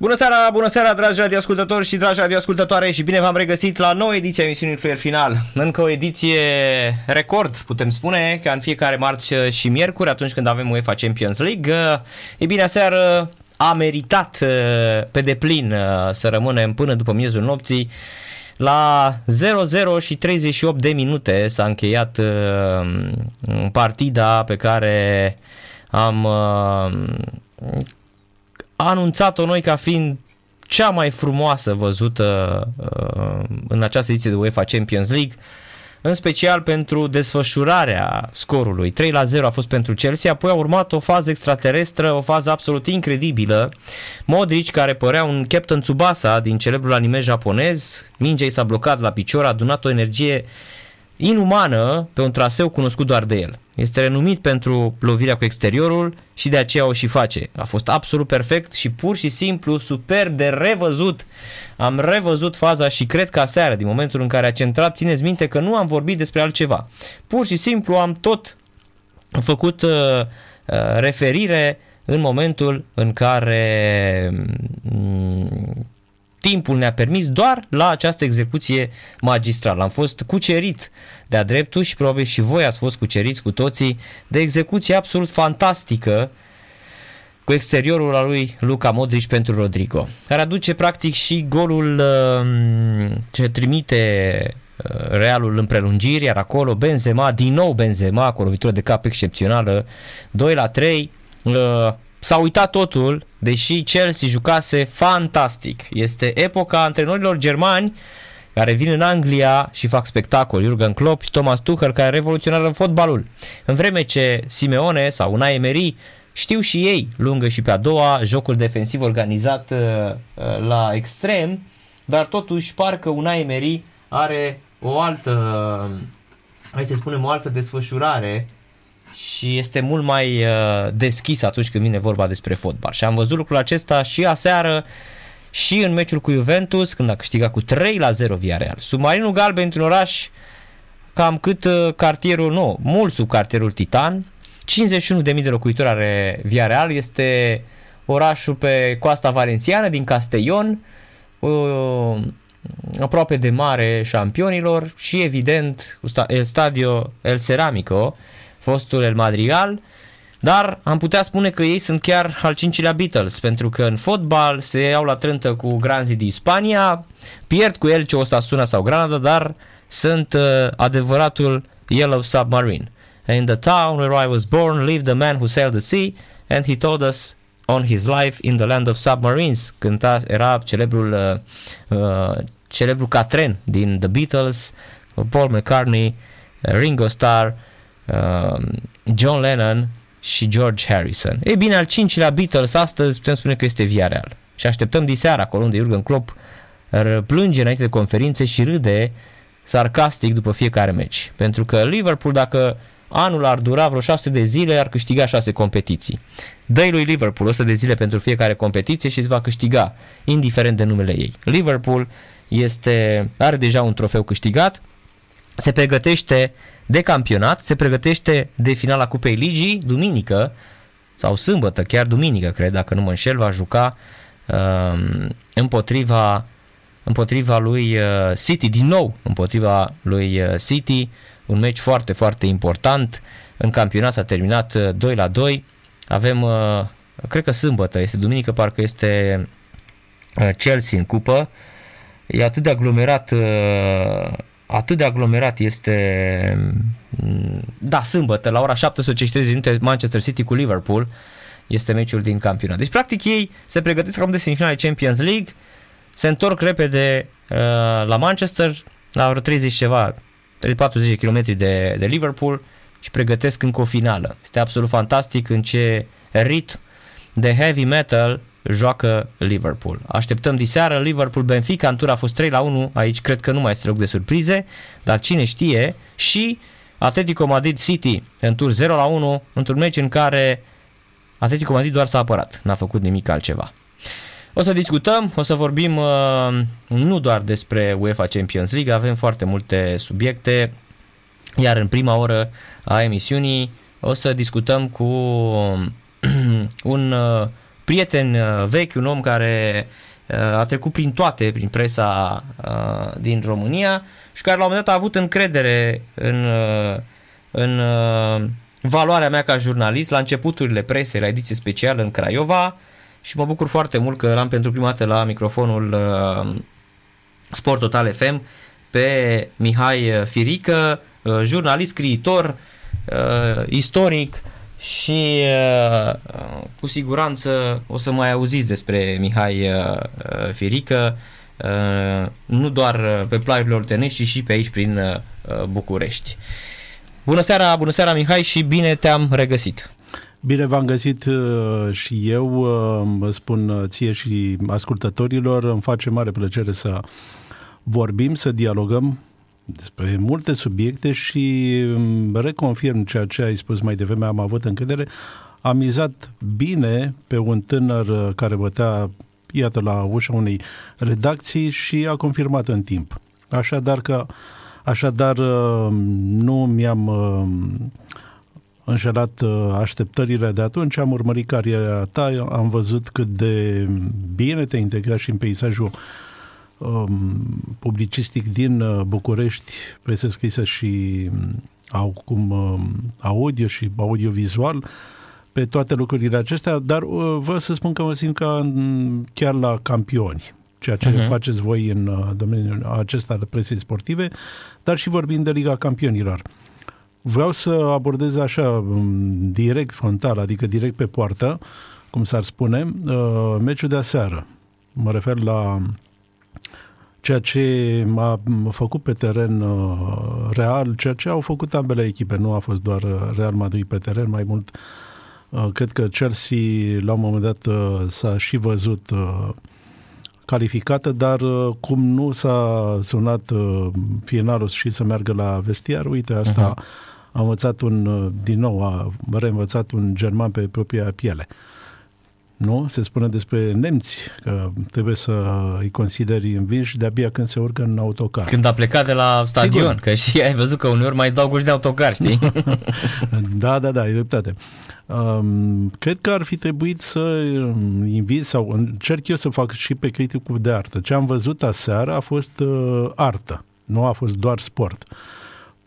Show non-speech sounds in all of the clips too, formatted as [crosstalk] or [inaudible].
Bună seara, bună seara, dragi radioascultători și dragi radioascultătoare și bine v-am regăsit la nouă ediție a emisiunii Fluier Final. Încă o ediție record, putem spune, ca în fiecare marți și miercuri, atunci când avem UEFA Champions League. E bine, aseară a meritat pe deplin să rămânem până după miezul nopții. La 0-0 și 38 de minute s-a încheiat partida pe care am anunțat-o noi ca fiind cea mai frumoasă văzută uh, în această ediție de UEFA Champions League, în special pentru desfășurarea scorului. 3 la 0 a fost pentru Chelsea, apoi a urmat o fază extraterestră, o fază absolut incredibilă. Modric, care părea un Captain Tsubasa din celebrul anime japonez, mingea i s-a blocat la picior, a adunat o energie inumană pe un traseu cunoscut doar de el. Este renumit pentru lovirea cu exteriorul și de aceea o și face. A fost absolut perfect și pur și simplu superb de revăzut. Am revăzut faza și cred că aseară, din momentul în care a centrat, țineți minte că nu am vorbit despre altceva. Pur și simplu am tot făcut uh, uh, referire în momentul în care mm, timpul ne-a permis doar la această execuție magistrală. Am fost cucerit de-a dreptul și probabil și voi ați fost cuceriți cu toții de execuție absolut fantastică cu exteriorul al lui Luca Modric pentru Rodrigo, care aduce practic și golul uh, ce trimite uh, Realul în prelungiri, iar acolo Benzema, din nou Benzema cu o lovitură de cap excepțională, 2 la 3, s-a uitat totul, deși Chelsea jucase fantastic. Este epoca antrenorilor germani care vin în Anglia și fac spectacol, Jurgen Klopp și Thomas Tuchel care revoluționează fotbalul. În vreme ce Simeone sau Unai Emery știu și ei, lungă și pe a doua, jocul defensiv organizat uh, uh, la extrem, dar totuși parcă Unai Emery are o altă, hai să spunem, o altă desfășurare și este mult mai uh, deschis atunci când vine vorba despre fotbal. Și am văzut lucrul acesta și aseară și în meciul cu Juventus, când a câștigat cu 3 la 0 Villarreal. Submarinul galben într-un oraș cam cât uh, cartierul, nu, mult sub cartierul Titan, 51.000 de locuitori are Villarreal, este orașul pe coasta valenciană din Castellon, uh, aproape de mare șampionilor și evident el stadio El Ceramico, fostul El Madrigal, dar am putea spune că ei sunt chiar al cincilea Beatles, pentru că în fotbal se iau la trântă cu Granzi din Spania, pierd cu el ce o Sasuna sau Granada, dar sunt uh, adevăratul Yellow Submarine. In the town where I was born lived the man who sailed the sea and he told us on his life in the land of submarines. Cânta, era celebrul, uh, uh, celebrul Catren din The Beatles, Paul McCartney, Ringo Starr, uh, John Lennon și George Harrison. Ei bine, al cincilea Beatles astăzi putem spune că este via real. Și așteptăm diseară acolo unde Jurgen Klopp plânge înainte de conferințe și râde sarcastic după fiecare meci. Pentru că Liverpool, dacă anul ar dura vreo 6 de zile, ar câștiga 6 competiții. dă lui Liverpool 100 de zile pentru fiecare competiție și îți va câștiga, indiferent de numele ei. Liverpool este, are deja un trofeu câștigat, se pregătește de campionat, se pregătește de finala Cupei Ligii, duminică sau sâmbătă, chiar duminică, cred, dacă nu mă înșel, va juca uh, împotriva, împotriva lui uh, City, din nou împotriva lui uh, City, un meci foarte, foarte important. În campionat s-a terminat uh, 2 la 2. Avem, uh, cred că sâmbătă, este duminică, parcă este uh, Chelsea în cupă. E atât de aglomerat uh, atât de aglomerat este, mm, da, sâmbătă, la ora 17.30 minute Manchester City cu Liverpool, este meciul din campionat. Deci, practic, ei se pregătesc acum de semifinale Champions League, se întorc repede uh, la Manchester, la vreo 30 ceva, 40 km de, de Liverpool și pregătesc încă o finală. Este absolut fantastic în ce ritm de heavy metal joacă Liverpool. Așteptăm diseară Liverpool-Benfica, în tur a fost 3 la 1, aici cred că nu mai este loc de surprize, dar cine știe și Atletico Madrid City în tur 0 la 1, într-un meci în care Atletico Madrid doar s-a apărat, n-a făcut nimic altceva. O să discutăm, o să vorbim uh, nu doar despre UEFA Champions League, avem foarte multe subiecte, iar în prima oră a emisiunii o să discutăm cu [clears throat] un uh, prieten uh, vechi, un om care uh, a trecut prin toate, prin presa uh, din România și care la un moment dat a avut încredere în, în valoarea mea ca jurnalist. La începuturile presei, la ediție specială în Craiova și mă bucur foarte mult că l-am pentru prima dată la microfonul Sport Total FM pe Mihai Firică, jurnalist, scriitor, istoric, și uh, cu siguranță o să mai auziți despre Mihai uh, uh, Firică, nu doar pe plaiurile oltenești, ci și pe aici prin București. Bună seara, bună seara Mihai și bine te-am regăsit! Bine v-am găsit și eu, vă spun ție și ascultătorilor, îmi face mare plăcere să vorbim, să dialogăm despre multe subiecte și mm, reconfirm ceea ce ai spus mai devreme, am avut încredere. Am mizat bine pe un tânăr uh, care bătea, iată, la ușa unei redacții și a confirmat în timp. Așadar că Așadar, uh, nu mi-am uh, înșelat așteptările de atunci, am urmărit cariera ta, am văzut cât de bine te integrat și în peisajul um, publicistic din uh, București, presă scrisă și um, au cum um, audio și audiovizual, pe toate lucrurile acestea, dar uh, vreau să spun că mă simt ca chiar la campioni ceea ce uh-huh. faceți voi în uh, domeniul acesta de presei sportive, dar și vorbind de Liga Campionilor. Vreau să abordez așa, um, direct frontal, adică direct pe poartă, cum s-ar spune, uh, meciul de aseară. Mă refer la ceea ce m-a făcut pe teren uh, real, ceea ce au făcut ambele echipe, nu a fost doar uh, Real Madrid pe teren, mai mult uh, cred că Chelsea la un moment dat s-a și văzut calificată, dar cum nu s-a sunat finalul și să meargă la vestiar, uite, asta uh-huh. a învățat un, din nou, a reînvățat un german pe propria piele. Uh, nu? Se spune despre nemți că trebuie să îi consideri învinși de-abia când se urcă în autocar. Când a plecat de la stadion, Sigur. că și ai văzut că uneori mai dau guși de autocar, știi? [laughs] da, da, da, e dreptate. Um, cred că ar fi trebuit să invit sau încerc eu să fac și pe criticul de artă. Ce am văzut aseară a fost uh, artă, nu a fost doar sport.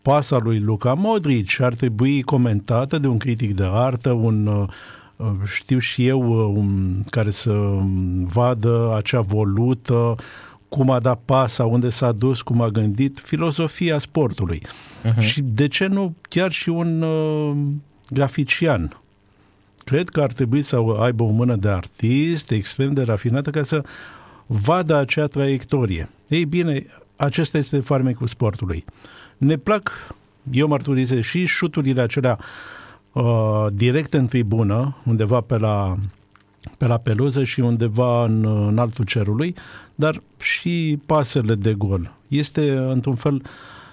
Pasa lui Luca Modric ar trebui comentată de un critic de artă, un uh, Uh, știu și eu uh, um, care să um, vadă acea volută, cum a dat pasa, unde s-a dus, cum a gândit, filozofia sportului. Uh-huh. Și de ce nu chiar și un uh, grafician? Cred că ar trebui să aibă o mână de artist extrem de rafinată ca să vadă acea traiectorie. Ei bine, acesta este farmecul sportului. Ne plac, eu mărturisesc și șuturile acelea uh, uh, direct în tribună, undeva pe la, pe la peluză și undeva în, în altul cerului, dar și pasele de gol. Este, într-un fel,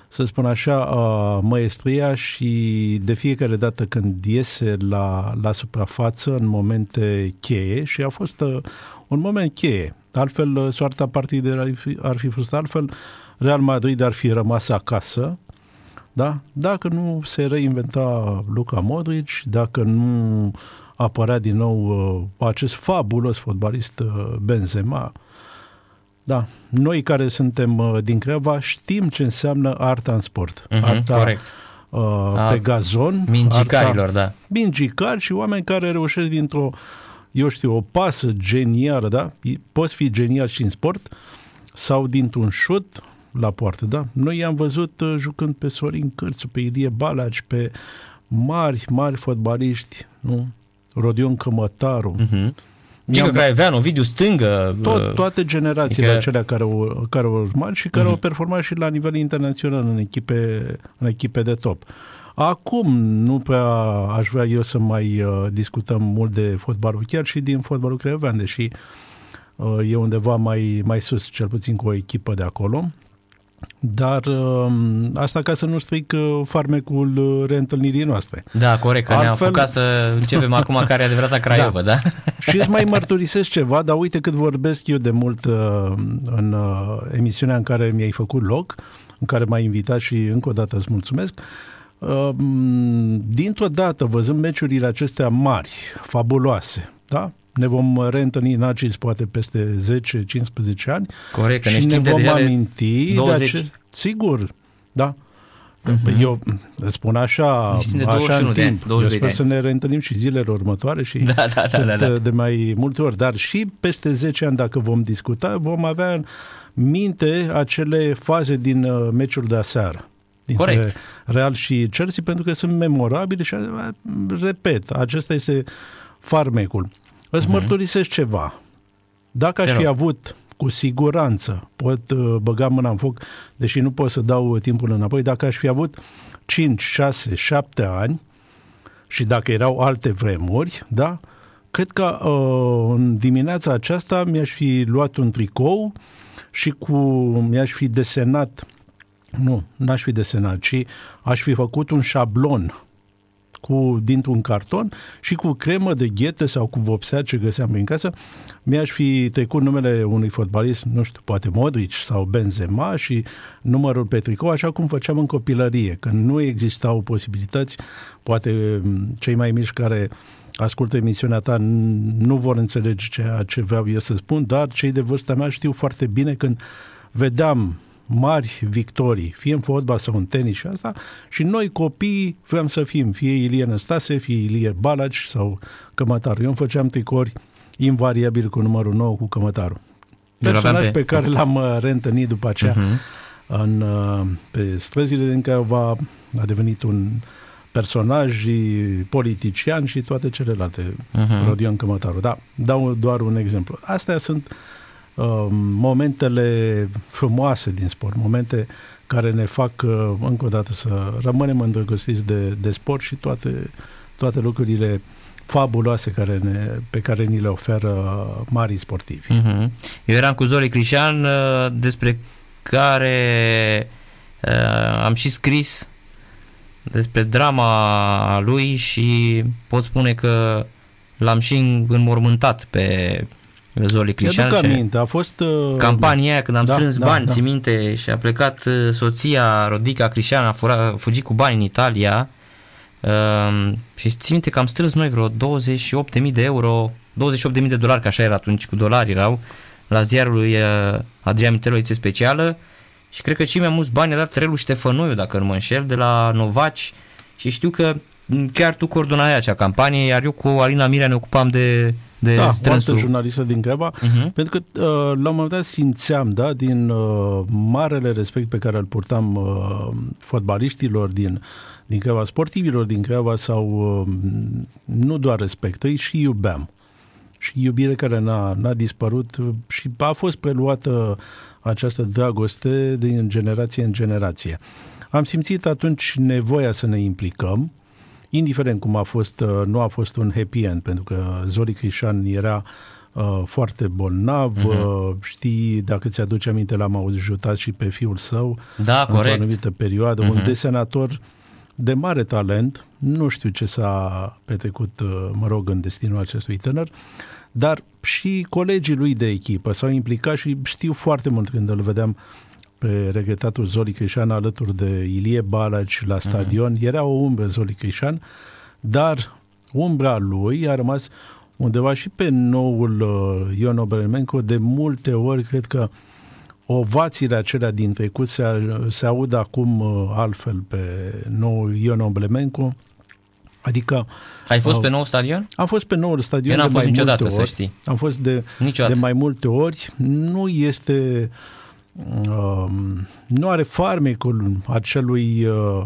să spun așa, uh, măestria și de fiecare dată când iese la, la suprafață în momente cheie și a fost uh, un moment cheie. Altfel, uh, soarta partidei ar fi, ar fi fost altfel, Real Madrid ar fi rămas acasă, da? Dacă nu se reinventa Luca Modric, dacă nu apărea din nou uh, acest fabulos fotbalist uh, Benzema, da, noi care suntem uh, din Creva știm ce înseamnă arta în sport. Uh-huh, arta corect. Uh, pe gazon. Mingicarilor, arta, da. Mingicari și oameni care reușesc dintr-o, eu știu, o pasă genială, da? Poți fi genial și în sport sau dintr-un șut la poartă, da? Noi i-am văzut uh, jucând pe Sorin Cârțu, pe Ilie Balaci, pe mari, mari fotbaliști, nu? Rodion Cămătaru. Uh-huh. Gică Craieveanu, Ovidiu Stângă. Tot, uh, toate generațiile adică... acelea care au, care au urmat și care uh-huh. au performat și la nivel internațional în echipe, în echipe de top. Acum nu prea aș vrea eu să mai uh, discutăm mult de fotbalul, chiar și din fotbalul craiovean, deși uh, e undeva mai, mai sus, cel puțin cu o echipă de acolo. Dar um, asta ca să nu stric uh, farmecul uh, reîntâlnirii noastre. Da, corect, că Altfel... ne-am apucat să începem acum care e adevărata [laughs] Craiova, da? da? Și îți mai mărturisesc ceva, dar uite cât vorbesc eu de mult uh, în emisiunea în care mi-ai făcut loc, în care m-ai invitat și încă o dată îți mulțumesc. Dintr-o dată, văzând meciurile acestea mari, fabuloase, da? Ne vom reîntâlni în Acis poate peste 10-15 ani Corect, că și ne, ne știm de vom deja de aminti 20. de acest... Sigur, da. Eu îți spun așa, Ne știm de așa 21 în de ani, timp. 22 Eu de sper ani. să ne reîntâlnim și zilele următoare și Da, da, da, da, cât da. de mai multe ori. Dar și peste 10 ani, dacă vom discuta, vom avea în minte acele faze din uh, meciul de aseară. Dintre Corect. Real și Chelsea, pentru că sunt memorabile și, uh, repet, acesta este farmecul. Îți Mhm. mărturisesc ceva. Dacă aș Te fi rog. avut cu siguranță, pot uh, băga mâna în foc, deși nu pot să dau timpul înapoi, dacă aș fi avut 5, 6, 7 ani și dacă erau alte vremuri, da, cred că uh, în dimineața aceasta mi-aș fi luat un tricou și cu mi-aș fi desenat, nu, n-aș fi desenat, ci aș fi făcut un șablon cu dintr-un carton și cu cremă de ghete sau cu vopsea ce găseam prin casă, mi-aș fi trecut numele unui fotbalist, nu știu, poate Modric sau Benzema și numărul pe tricou, așa cum făceam în copilărie, când nu existau posibilități, poate m, cei mai mici care ascultă emisiunea ta n- nu vor înțelege ceea ce vreau eu să spun, dar cei de vârsta mea știu foarte bine când vedeam mari victorii, fie în fotbal sau în tenis și asta, și noi copii vreau să fim, fie Ilie Năstase, fie Ilie Balaci sau Cămătaru. Eu îmi făceam tricori invariabil cu numărul 9 cu Cămătaru. Eu l-aveam Personaj pe- pe care l-am uh, reîntâlnit după aceea Mhm. în, uh, pe străzile din Craiova, a devenit un personaj și politician și toate celelalte, Mhm. Rodion Cămătaru. Da, dau doar un exemplu. Astea sunt uh, momentele frumoase din sport, momente care ne fac uh, încă o dată să rămânem îndrăgostiți de, de sport și toate, toate lucrurile fabuloase care ne, pe care ni le oferă marii sportivi. Mhm. Eu eram cu Zoli Crișan uh, despre care uh, am și scris despre drama lui și pot spune că l-am și înmormântat pe Zoli Crișan. Mi-aduc și- aminte, a fost... Uh, Campania aia când am Da, strâns da, bani, da. ții minte, și a plecat uh, soția Rodica Crișan, a, fura, a fugit cu bani în Italia um, și ții minte că am strâns noi vreo 28.000 de euro, 28.000 de dolari, că așa era atunci, cu dolari erau, la ziarul lui uh, Adrian Mitelu, ediție specială și cred că cei mai mulți bani a dat Relu Ștefănoiu, dacă nu mă înșel, de la Novaci și știu că m, chiar tu coordonai acea campanie, iar eu cu Alina Mirea ne ocupam de, de da, o altă strânsul. jurnalistă din Creva, Uh-huh. pentru că uh, la un moment dat simțeam, da, din uh, marele respect pe care îl purtam uh, fotbaliștilor din, din Creva, sportivilor din Creva sau uh, nu doar respect, îi și iubeam. Și iubire care n-a, n-a dispărut uh, și a fost preluată această dragoste din generație în generație. Am simțit atunci nevoia să ne implicăm, indiferent cum a fost, uh, nu a fost un happy end, pentru că Zoli Crișan era uh, foarte bolnav, Mhm. uh, știi, dacă ți-aduce aminte, l-am ajutat și pe fiul său Da, într-o corect. anumită perioadă, un Mhm. desenator de mare talent, nu știu ce s-a petrecut, uh, mă rog, în destinul acestui tânăr, dar și colegii lui de echipă s-au implicat și știu foarte mult când îl vedeam pe regretatul Zoli Crișan alături de Ilie Balaci la stadion. Era o umbră Zoli Crișan, dar umbra lui a rămas undeva și pe noul uh, Ion Obremenco. De multe ori cred că ovațiile acelea din trecut se, se aud acum uh, altfel pe noul Ion Oblemenco. Adică Ai fost Oh. pe nou stadion? am fost pe noul stadion Eu n-am de fost mai niciodată, multe să ori. știi. Am fost de, Niciodată. de mai multe ori. Nu este... Um, nu are farmecul acelui uh,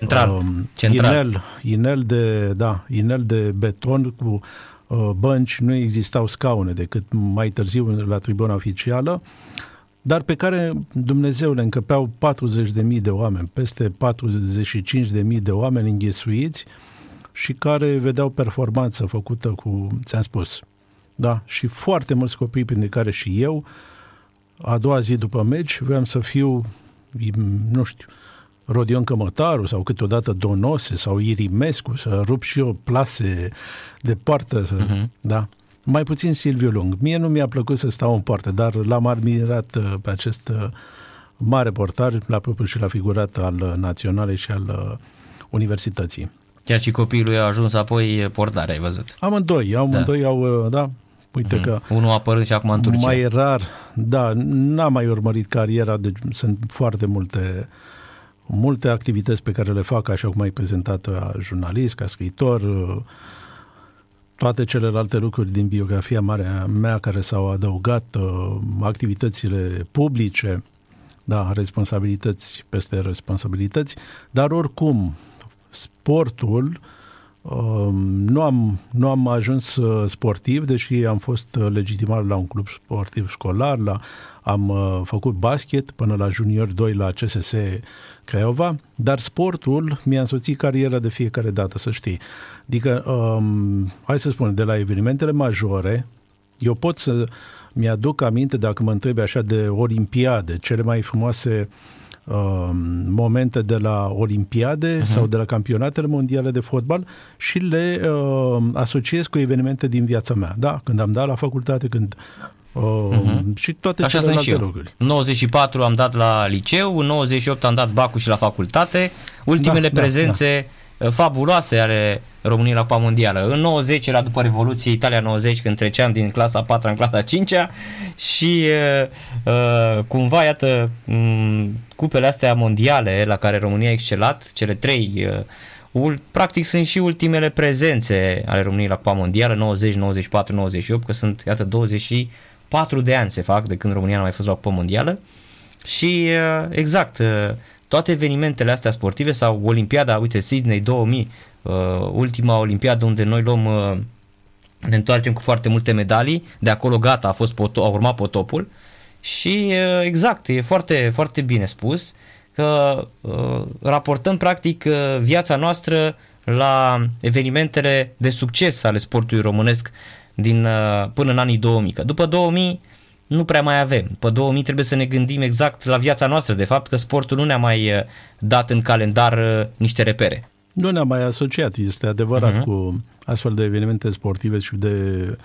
Central, um, central. inel, inel de, da, inel de beton cu uh, bănci, nu existau scaune decât mai târziu la tribuna oficială, dar pe care Dumnezeu le încăpeau 40.000 de oameni, peste 45.000 de oameni înghesuiți și care vedeau performanță făcută cu, ți-am spus, da, și foarte mulți copii, printre care și eu, a doua zi după meci, vreau să fiu, nu știu, Rodion Cămătaru sau câteodată Donose sau Irimescu, să rup și eu plase de poartă, să, Mhm. da. Mai puțin Silviu Lung. Mie nu mi-a plăcut să stau în poartă, dar l-am admirat uh, pe acest uh, mare portar, la propriu și la figurat al uh, naționalei și al uh, universității. Chiar și copiii lui au ajuns apoi portare, ai văzut. Amândoi, amândoi da. au, da, uite mm-hmm. că... Unul apărând și acum în Turcia. Mai rar, da, n-am mai urmărit cariera, deci sunt foarte multe multe activități pe care le fac, așa cum ai prezentat ca jurnalist, ca scriitor, toate celelalte lucruri din biografia mare mea care s-au adăugat, activitățile publice, da, responsabilități peste responsabilități, dar oricum, sportul, um, nu am, nu am ajuns uh, sportiv, deși am fost uh, legitimat la un club sportiv școlar, la, am uh, făcut basket până la junior 2 la CSS Craiova, dar sportul mi-a însoțit cariera de fiecare dată, să știi. Adică, um, hai să spun, de la evenimentele majore, eu pot să mi-aduc aminte, dacă mă întrebi așa, de olimpiade, cele mai frumoase uh, momente de la olimpiade uh-huh. sau de la campionatele mondiale de fotbal și le uh, asociez cu evenimente din viața mea. Da, când am dat la facultate, când Uh, uh-huh. și toate Așa celelalte sunt și lucruri. În 94 am dat la liceu, în 98 am dat bacul și la facultate. Ultimele da, prezențe da, da fabuloase ale României la Cupa Mondială. În 90 era după Revoluție Italia 90 când treceam din clasa 4 în clasa 5 și uh, uh, cumva iată um, cupele astea mondiale la care România a excelat, cele trei uh, practic sunt și ultimele prezențe ale României la Cupa Mondială 90, 94, 98 că sunt iată 24 de ani se fac de când România nu a mai fost la Cupa Mondială și uh, exact uh, toate evenimentele astea sportive sau Olimpiada, uite, Sydney 2000, uh, ultima Olimpiadă unde noi luăm, uh, ne întoarcem cu foarte multe medalii, de acolo gata, a, fost pot- a urmat potopul și uh, exact, e foarte, foarte bine spus că uh, raportăm practic uh, viața noastră la evenimentele de succes ale sportului românesc din, uh, până în anii 2000. Că după 2000 nu prea mai avem. Pe 2000 trebuie să ne gândim exact la viața noastră, de fapt, că sportul nu ne-a mai uh, dat în calendar uh, niște repere. Nu ne-a mai asociat, este adevărat, uh-huh. cu astfel de evenimente sportive și de,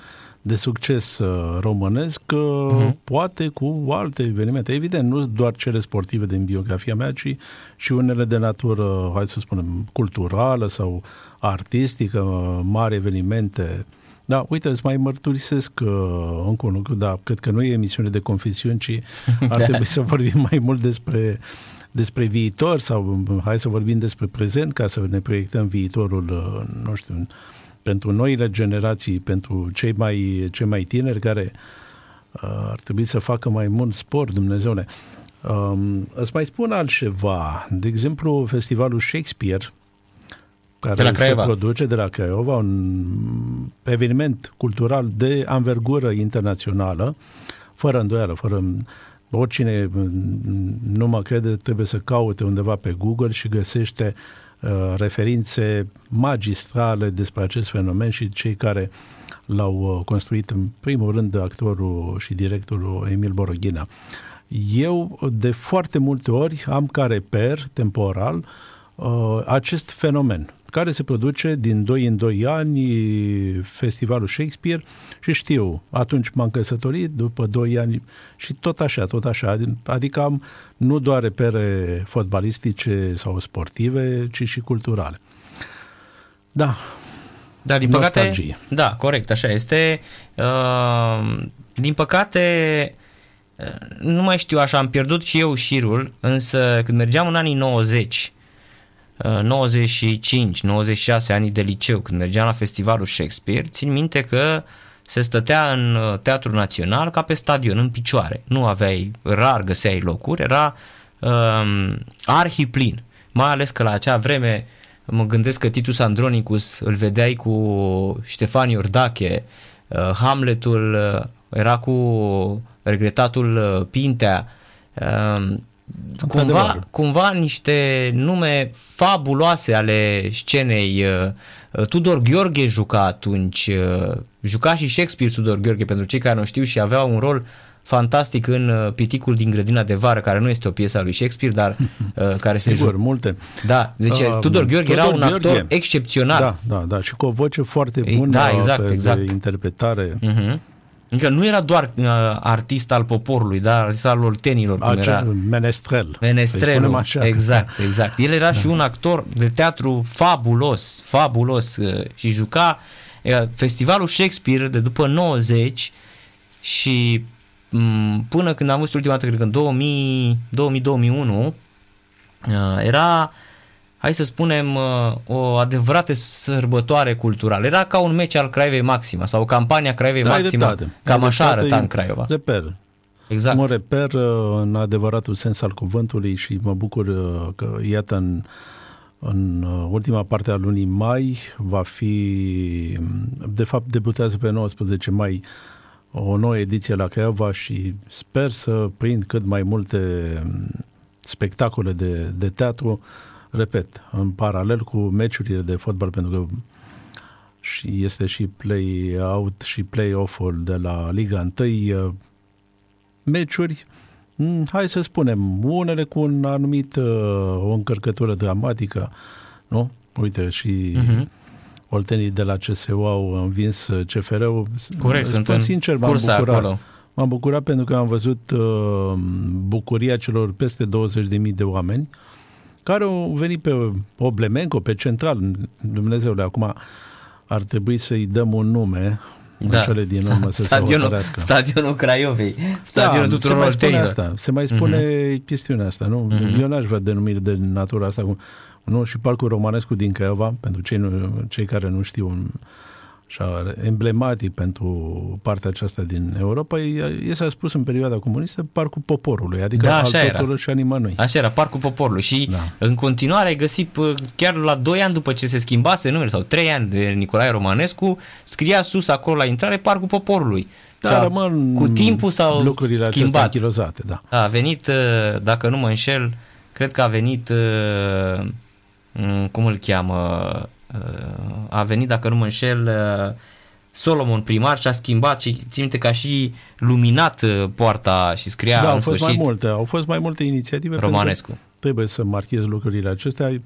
de succes uh, românesc, uh-huh. poate cu alte evenimente. Evident, nu doar cele sportive din biografia mea, ci și unele de natură, hai să spunem, culturală sau artistică, mari evenimente da, uite, îți mai mărturisesc uh, încă un lucru, da, cred că nu e emisiune de confesiuni, ci ar da. [laughs] trebui să vorbim mai mult despre, despre viitor sau hai să vorbim despre prezent ca să ne proiectăm viitorul, uh, nu știu, pentru noile generații, pentru cei mai, cei mai tineri care uh, ar trebui să facă mai mult sport, Dumnezeule. Um, îți mai spun altceva. De exemplu, festivalul Shakespeare, care de la Craiova. se produce de la Craiova, un eveniment cultural de anvergură internațională, fără îndoială, fără oricine nu mă crede, trebuie să caute undeva pe Google și găsește uh, referințe magistrale despre acest fenomen și cei care l-au uh, construit în primul rând actorul și directorul Emil Boroghina. Eu de foarte multe ori am ca reper temporal uh, acest fenomen care se produce din 2 în 2 ani festivalul Shakespeare și știu, atunci m-am căsătorit, după 2 ani și tot așa, tot așa. Adică am nu doar repere fotbalistice sau sportive, ci și culturale. Da, da, din păcate, da, corect, așa este. Uh, din păcate, uh, nu mai știu așa, am pierdut și eu șirul, însă când mergeam în anii 90 95-96 ani de liceu, când mergeam la festivalul Shakespeare, țin minte că se stătea în uh, Teatrul Național ca pe stadion, în picioare. Nu aveai, rar găseai locuri, era um, arhiplin. Mai ales că la acea vreme mă gândesc că Titus Andronicus îl vedeai cu Ștefan Iordache, uh, Hamletul uh, era cu regretatul Pintea, uh, cumva, cumva niște nume fabuloase ale scenei. Uh, uh, Tudor Gheorghe juca atunci, uh, juca și Shakespeare Tudor Gheorghe pentru cei care nu știu și avea un rol fantastic în Piticul din grădina de vară, care nu este o piesă a lui Shakespeare, dar uh, care se Sigur, multe. Da, deci uh, Tudor Gheorghe Tudor era un Gheorghe. actor excepțional. Da, da, da, și cu o voce foarte bună da, exact, pe, exact. de interpretare. Uh-huh. Adică nu era doar uh, artist al poporului, da, artist al oltenilor, cum Acel era. menestrel. Să-i Menestrelul, spunem așa. exact, exact. El era și un actor de teatru fabulos, fabulos uh, și juca uh, festivalul Shakespeare de după 90 și m, până când am văzut ultima dată, cred că în 2000, 2001, era, hai să spunem, uh, o adevărată sărbătoare culturală. Era ca un meci al Craiovei Maxima sau campania Craiovei Da, ai Maxima. dreptate. Cam Ai așa dreptate, arăta e în Craiova. Reper. Exact. Mă reper uh, în adevăratul sens al cuvântului și mă bucur uh, că, iată, în, în uh, ultima parte a lunii mai va fi, de fapt, debutează pe 19 mai o nouă ediție la Craiova și sper să prind cât mai multe um, spectacole de, de teatru, repet, în paralel cu meciurile de fotbal, pentru că și este și play-out și play-off-ul de la Liga 1, meciuri, mm, hai să spunem, unele cu un anumit, uh, o încărcătură dramatică, nu? Uite, și Mhm. oltenii de la CSU au învins uh, CFR-ul. Corect, sunt Spun în sincer, m-am cursa bucurat. acolo. M-am bucurat pentru că am văzut uh, bucuria celor peste 20.000 de oameni care au venit pe Oblemenco, pe Central. Dumnezeule, acum ar trebui să-i dăm un nume da. în cele din urmă să se stadionul, hotărească. stadionul Craiovei, stadionul da, tuturor se mai spune oltenilor. asta, se mai spune uh-huh. chestiunea asta, nu? Mhm. Uh-huh. Eu n-aș vrea denumiri de natura asta, cum, nu? Și Parcul Romanescu din Craiova, pentru cei, nu, cei care nu știu, un, așa, emblematic pentru partea aceasta din Europa, e, e s-a spus în perioada comunistă Parcul Poporului, adică Da, al așa era. tuturor și a nimănui. Așa era, Parcul Poporului și Da. în continuare ai găsit p- chiar la 2 ani după ce se schimbase numele sau 3 ani de Nicolae Romanescu, scria sus acolo la intrare Parcul Poporului. Și Da, a- rămân cu timpul s-au lucrurile acestea schimbat. închilozate, da. A venit, uh, dacă nu mă înșel, cred că a venit, uh, m, cum îl cheamă, uh, a venit, dacă nu mă înșel, uh, Solomon primar și a schimbat și țin minte că a și luminat uh, poarta și scria da, în au fost sfârșit mai multe, au fost mai multe inițiative. pentru că Romanescu. trebuie să marchez lucrurile acestea,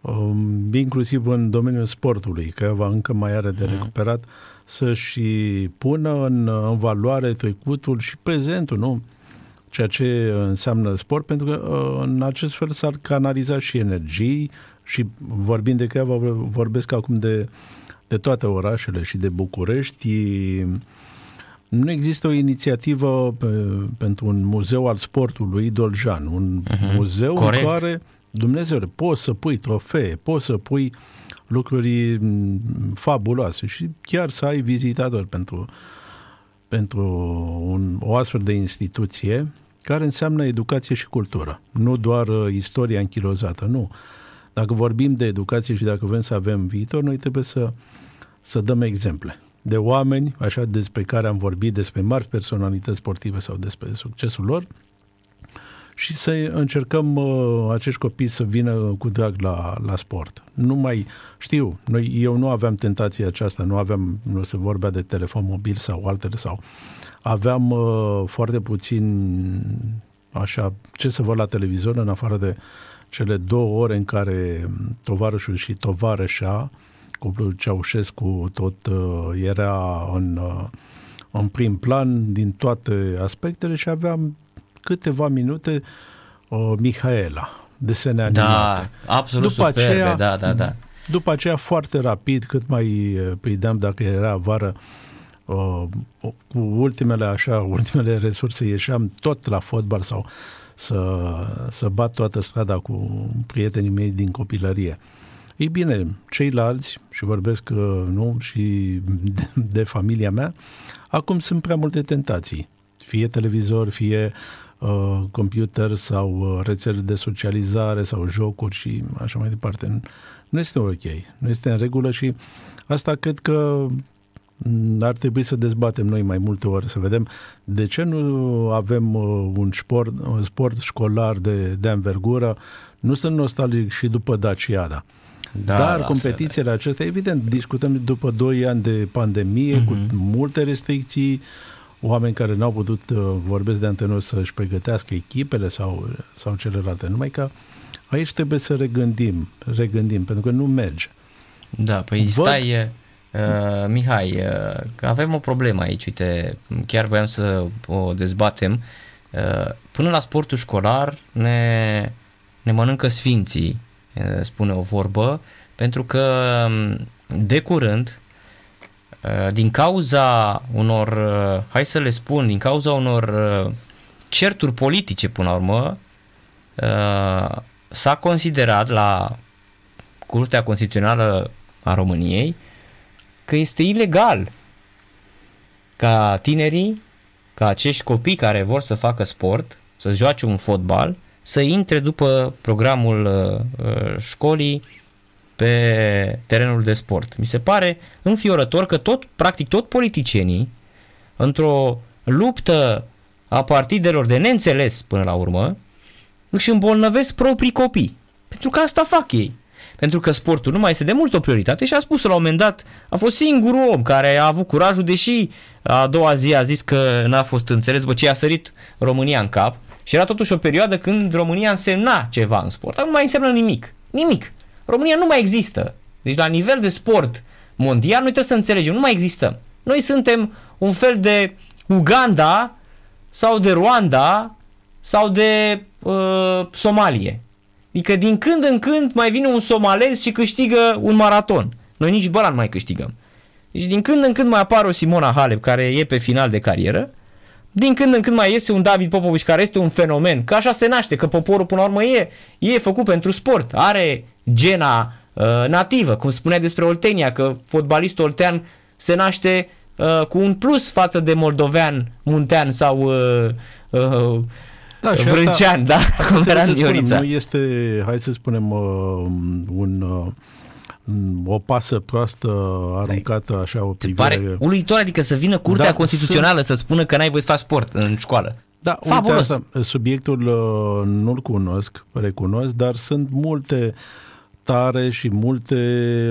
um, inclusiv în domeniul sportului, că va încă mai are de recuperat, să-și pună în, în valoare trecutul și prezentul, nu? Ceea ce înseamnă sport, pentru că uh, în acest fel s-ar canaliza și energii și vorbind de Craiova, vorbesc acum de, de toate orașele și de București, nu există o inițiativă pe, pentru un muzeu al sportului Doljan, un uh-huh. muzeu Corect. în care, Dumnezeu, poți să pui trofee, poți să pui lucruri m, fabuloase și chiar să ai vizitatori pentru, pentru un, o astfel de instituție care înseamnă educație și cultură, nu doar uh, istoria închilozată, nu. Dacă vorbim de educație și dacă vrem să avem viitor, noi trebuie să, să dăm exemple de oameni, așa despre care am vorbit, despre mari personalități sportive sau despre succesul lor și să încercăm uh, acești copii să vină cu drag la, la sport. Nu mai știu, noi, eu nu aveam tentația aceasta, nu aveam, nu se vorbea de telefon mobil sau altele sau aveam uh, foarte puțin așa, ce să văd la televizor în afară de cele două ore în care tovarășul și tovarășa cuplul Ceaușescu tot uh, era în, uh, în prim plan din toate aspectele și aveam câteva minute uh, Mihaela, desene animate. Da, absolut După superbe, aceea- da, da, da. După aceea, foarte rapid, cât mai uh, prindeam dacă era vară, uh, cu ultimele așa, ultimele resurse ieșeam tot la fotbal sau să, să bat toată strada cu prietenii mei din copilărie. Ei bine, ceilalți, și vorbesc uh, nu, și de, de familia mea, acum sunt prea multe tentații. Fie televizor, fie uh, computer sau uh, rețele de socializare sau jocuri și așa mai departe. Nu- Nu este ok, nu este în regulă și asta cred că mm, ar trebui să dezbatem noi mai multe ori, să vedem de ce nu avem uh, un sport, un sport școlar de, de anvergură. Nu sunt nostalgic și după Daciada. Da, Dar lasă, competițiile acestea, evident, discutăm după 2 ani de pandemie, Mhm. cu multe restricții, oameni care n-au putut, uh, vorbesc de antrenori, să-și pregătească echipele sau, sau celelalte. Numai că aici trebuie să regândim, regândim, pentru că nu merge. Da, păi Văd- stai, e, Uh, Mihai, uh, avem o problemă aici, uite, chiar voiam să o dezbatem. Uh, până la sportul școlar ne, ne mănâncă sfinții, uh, spune o vorbă, pentru că um, de curând, uh, din cauza unor, uh, hai să le spun, din cauza unor uh, certuri politice până la urmă, uh, s-a considerat la Curtea Constituțională a României că este ilegal ca tinerii, ca acești copii care vor să facă sport, să joace un fotbal, să intre după programul uh, uh, școlii pe terenul de sport. Mi se pare înfiorător că tot, practic tot politicienii, într-o luptă a partidelor de neînțeles până la urmă, își îmbolnăvesc proprii copii. Pentru că asta fac ei. Pentru că sportul nu mai este de mult o prioritate și a spus la un moment dat, a fost singurul om care a avut curajul, deși a doua zi a zis că n-a fost înțeles, bă, ce a sărit România în cap. Și era totuși o perioadă când România însemna ceva în sport. Acum nu mai înseamnă nimic. Nimic. România nu mai există. Deci la nivel de sport mondial, noi trebuie să înțelegem, nu mai existăm. Noi suntem un fel de Uganda sau de Rwanda sau de uh, Somalie. Adică din când în când mai vine un somalez și câștigă un maraton. Noi nici băla nu mai câștigăm. Deci din când în când mai apare o Simona Halep care e pe final de carieră, din când în când mai iese un David Popovici care este un fenomen, că așa se naște, că poporul până la urmă e, e făcut pentru sport, are gena uh, nativă, cum spunea despre Oltenia, că fotbalistul oltean se naște uh, cu un plus față de moldovean, muntean sau uh, uh, da, și Vrâncean, asta, da? Asta Cum era spunem, nu este, hai să spunem, uh, un, uh, o pasă proastă aruncată așa o privire. pare uluitor, adică să vină Curtea da, Constituțională sunt... să spună că n-ai voie să faci sport în școală. Da, Fabulos. Uite asta, subiectul uh, nu-l cunosc, recunosc, dar sunt multe tare și multe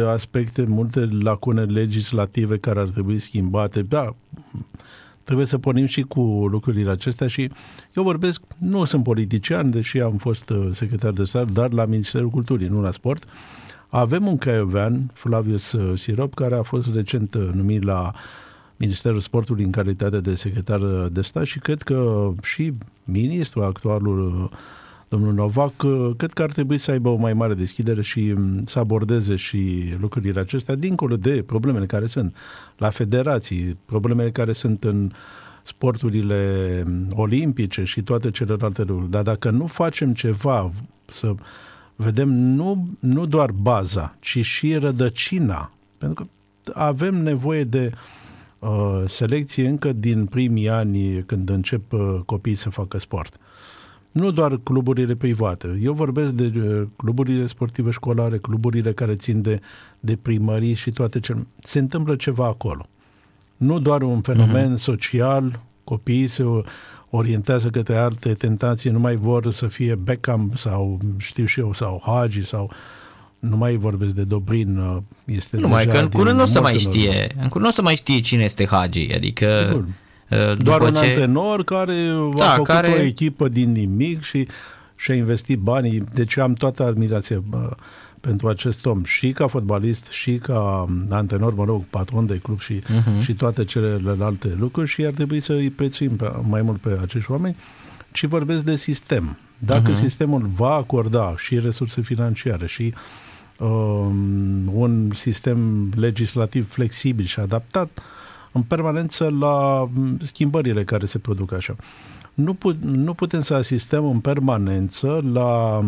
aspecte, multe lacune legislative care ar trebui schimbate. Da, trebuie să pornim și cu lucrurile acestea și eu vorbesc, nu sunt politician, deși am fost uh, secretar de stat, dar la Ministerul Culturii, nu la sport. Avem un caiovean, Flavius uh, Sirop, care a fost recent uh, numit la Ministerul Sportului în calitate de secretar de stat și cred că și ministrul actualul domnul Novac, cred că ar trebui să aibă o mai mare deschidere și mm, să abordeze și lucrurile acestea, dincolo de problemele care sunt la federații, problemele care sunt în sporturile mm, olimpice și toate celelalte lucruri. Dar dacă nu facem ceva să vedem nu, nu doar baza, ci și rădăcina, pentru că avem nevoie de uh, selecție încă din primii ani când încep uh, copiii să facă sport. Uh, nu doar cluburile private. Eu vorbesc de uh, cluburile sportive școlare, cluburile care țin de, de primării și toate ce... Se întâmplă ceva acolo. Nu doar un fenomen uh-huh. social, copiii se orientează către alte tentații, nu mai vor să fie Beckham sau știu și eu, sau Hagi sau nu mai vorbesc de Dobrin, uh, este Nu mai, că în curând nu o să mai știe, în curând nu o să mai știe cine este Hagi, adică Sigur. Uh, Doar un ce... antrenor care da, a făcut care... o echipă din nimic și și-a investit banii, deci am toată admirația pentru acest om și ca fotbalist și ca antrenor, mă rog, patron de club și, uh-huh. și toate celelalte lucruri și ar trebui să îi prețuim pe, mai mult pe acești oameni, ci vorbesc de sistem. Dacă uh-huh. sistemul va acorda și resurse financiare și um, un sistem legislativ flexibil și adaptat, uh, în permanență la schimbările care se produc așa. Nu, put, nu putem să asistăm în permanență la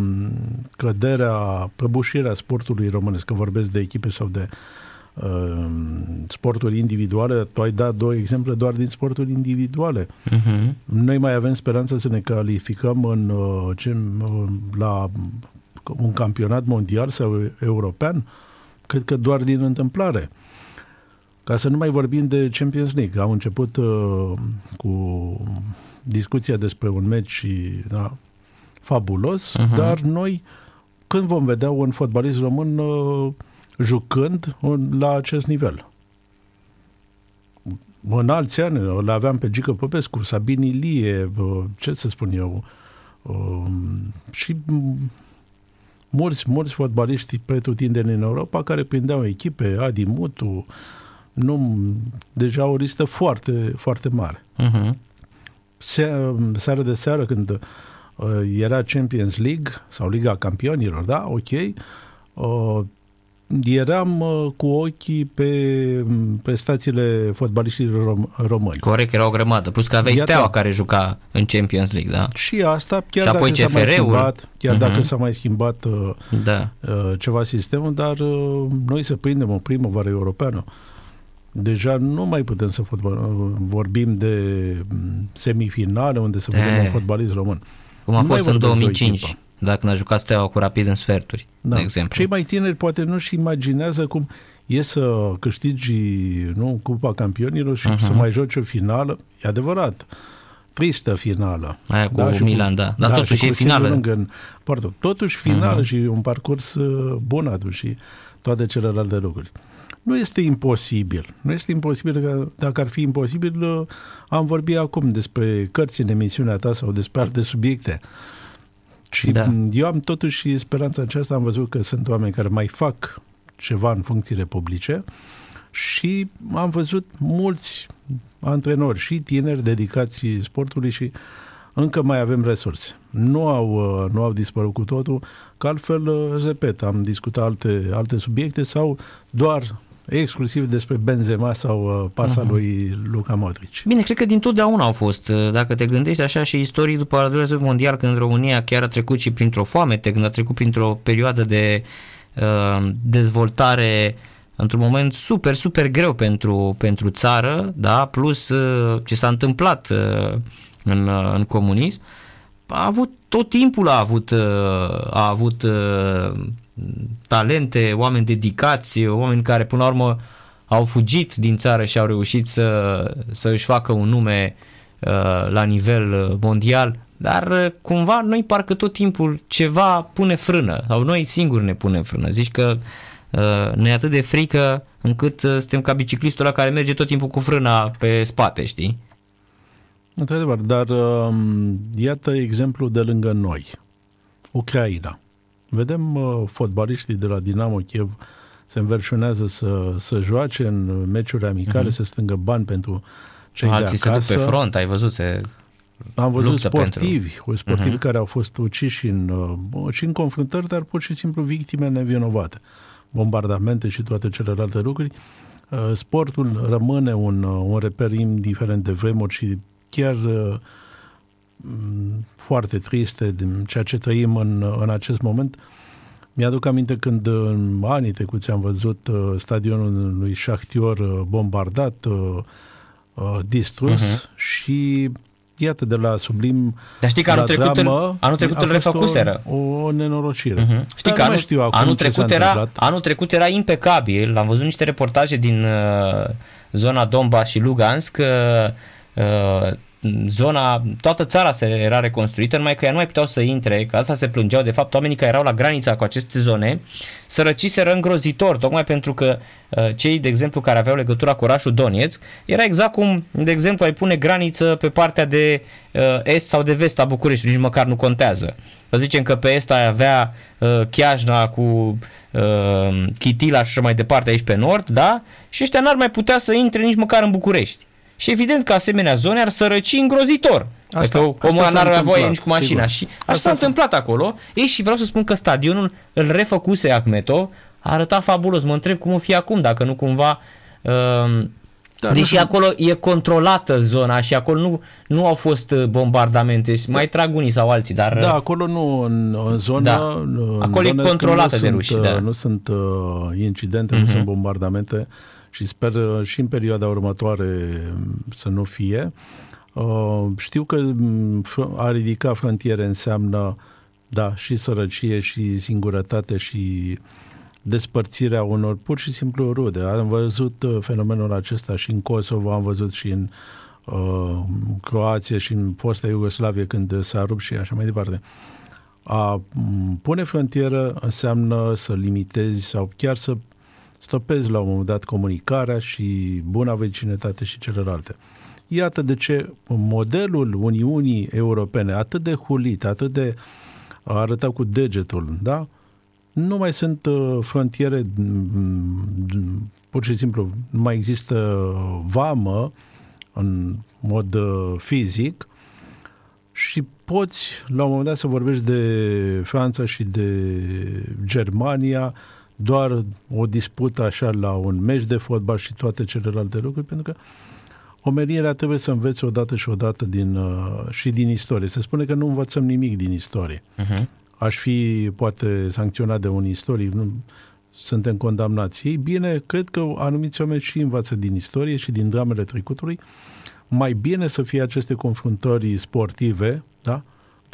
căderea, prăbușirea sportului românesc, că vorbesc de echipe sau de uh, sporturi individuale. Tu ai dat două exemple doar din sporturi individuale. Uh-huh. Noi mai avem speranță să ne calificăm în, uh, ce, uh, la un campionat mondial sau european? Cred că doar din întâmplare. Ca să nu mai vorbim de Champions League. Au început uh, cu discuția despre un meci da, fabulos, uh-huh. dar noi când vom vedea un fotbalist român uh, jucând la acest nivel? În alți ani le aveam pe Gică Popescu, Sabin Ilie, uh, ce să spun eu, uh, și mulți, mulți fotbaliști pretutindeni în Europa care prindeau echipe, Adi Mutu, Nu, deja o listă foarte, foarte mare. Uh-huh. Se, seară de seară când uh, era Champions League sau Liga Campionilor, da, ok, uh, eram uh, cu ochii pe, pe stațiile fotbaliștilor rom- români. Corect, era o grămadă. Plus că aveai Iată. Steaua care juca în Champions League, da? Și asta, chiar Și dacă apoi s-a mai CFR-ul. schimbat, chiar Mhm. dacă s-a mai schimbat uh, Da. uh, ceva sistemul, dar uh, noi să prindem o primăvară europeană. Deja nu mai putem să fotbal, uh, vorbim de mm, semifinale unde să vedem Eh. un fotbalist român. Cum a Nu mai fost în vorbesc de o 2005, echipă. dacă n-a jucat Steaua cu rapid în sferturi, de exemplu. Da. Cei mai tineri poate nu-și imaginează cum e să câștigi nu, Cupa Campionilor și Mhm. să mai joci o finală. E adevărat. Tristă finală. Aia cu și Milan, da. Dar totuși și e cu finală. Lângă în Porto. Totuși finală Mhm. și un parcurs uh, bun atunci și toate celelalte lucruri. Nu este imposibil. Nu este imposibil că dacă ar fi imposibil, uh, am vorbit acum despre cărți în emisiunea ta sau despre alte subiecte. Și Da. da. eu am totuși speranța aceasta, am văzut că sunt oameni care mai fac ceva în funcțiile publice și am văzut mulți antrenori și tineri dedicați sportului și încă mai avem resurse. Nu au, uh, nu au dispărut cu totul, că altfel, uh, repet, am discutat alte, alte subiecte sau doar exclusiv despre Benzema sau uh, pasa Mhm. lui Luca Modric. Bine, cred că din totdeauna au fost, uh, dacă te gândești așa și istorii după al doilea război mondial, când România chiar a trecut și printr-o foamete, când a trecut printr-o perioadă de uh, dezvoltare într-un moment super, super greu pentru, pentru țară, da, plus uh, ce s-a întâmplat uh, în, uh, în comunism, a avut, tot timpul a avut, uh, a avut uh, talente, oameni dedicați, oameni care până la urmă au fugit din țară și au reușit să, să își facă un nume uh, la nivel uh, mondial, dar uh, cumva noi parcă tot timpul ceva pune frână, sau noi singuri ne punem frână. Zici că uh, ne e atât de frică încât uh, suntem ca biciclistul ăla care merge tot timpul cu frâna pe spate, știi? Într-adevăr, dar um, iată exemplu de lângă noi. Ucraina. Vedem uh, fotbaliștii de la Dinamo Kiev se înverșunează să, să joace în meciuri amicale, uh-huh. să strângă bani pentru cei Mhm. Alții de acasă. se duc pe front, ai văzut, se... Am văzut luptă sportivi, pentru... sportivi Mhm. uh-huh. care au fost uciși în, uh, și în confruntări, dar pur și simplu victime nevinovate. Bombardamente și toate celelalte lucruri. Uh, Sportul rămâne un, uh, un reper indiferent de vremuri și chiar uh, m, foarte triste din ceea ce trăim în, în acest moment. Mi-aduc aminte când în anii trecuți am văzut uh, stadionul lui Shakhtyor uh, bombardat, uh, uh, distrus Mhm. și iată de la sublim Dar știi că anul la trecut, îl, dramă, anul trecut a îl fost refăcuseră. O, o nenorocire. Uh-huh. Știi Dar că nu anul, mai știu acum anul, ce s-a trecut era, întâmplat. anul trecut era impecabil, am văzut niște reportaje din uh, zona Donbass și Lugansk, uh, uh, zona, toată țara se era reconstruită, numai că ea nu mai puteau să intre, că asta se plângeau, de fapt oamenii care erau la granița cu aceste zone sărăciseră îngrozitor, tocmai pentru că uh, cei, de exemplu, care aveau legătura cu orașul Donetsk, era exact cum, de exemplu, ai pune graniță pe partea de uh, est sau de vest a București, nici măcar nu contează. Să zicem că pe est ai avea uh, Chiajna cu uh, Chitila și așa mai departe aici pe nord, da? Și ăștia n-ar mai putea să intre nici măcar în București. Și evident că asemenea zone ar sărăci îngrozitor. Asta- Asta, că asta omul s-a n-ar avea voie întâmplat, nici cu mașina. sigur. Și Asta asta s-a s-a- întâmplat acolo. Ei, și vreau să spun că stadionul îl refăcuse Ahmetov, a arătat fabulos. Mă întreb cum o fi acum, dacă nu cumva... Uh, Da, Deși nu știu. acolo e controlată zona și acolo nu, nu au fost uh, bombardamente, mai trag unii sau alții, dar Da, acolo nu, în, în zonă... Da. în Acolo e zonă controlată nu de sunt, ruși, uh, da. Nu sunt uh, incidente, uh-huh. nu sunt bombardamente și sper uh, și în perioada următoare um, să nu fie. Uh, știu că um, fr- a ridica frontiere înseamnă, da, și sărăcie și singurătate și despărțirea unor pur și simplu rude. Am văzut uh, fenomenul acesta și în Kosovo, am văzut și în uh, Croația și în fosta Iugoslavie când s-a rupt și așa mai departe. A m, pune frontieră înseamnă să limitezi sau chiar să stopezi la un moment dat comunicarea și buna vecinătate și celelalte. Iată de ce modelul Uniunii Europene, atât de hulit, atât de arătat cu degetul, da? Nu mai sunt uh, frontiere, mm, pur și simplu, nu mai există vamă în mod uh, fizic și poți la un moment dat să vorbești de Franța și de Germania doar o dispută așa la un meci de fotbal și toate celelalte lucruri, pentru că omenirea trebuie să învețe odată și odată din, uh, și din istorie. Se spune că nu învățăm nimic din istorie. Uh-huh. Aș fi poate sancționat de un istoric, nu, suntem condamnați. Ei bine, cred că anumiți oameni și învață din istorie și din dramele trecutului. Mai bine să fie aceste confruntări sportive, da?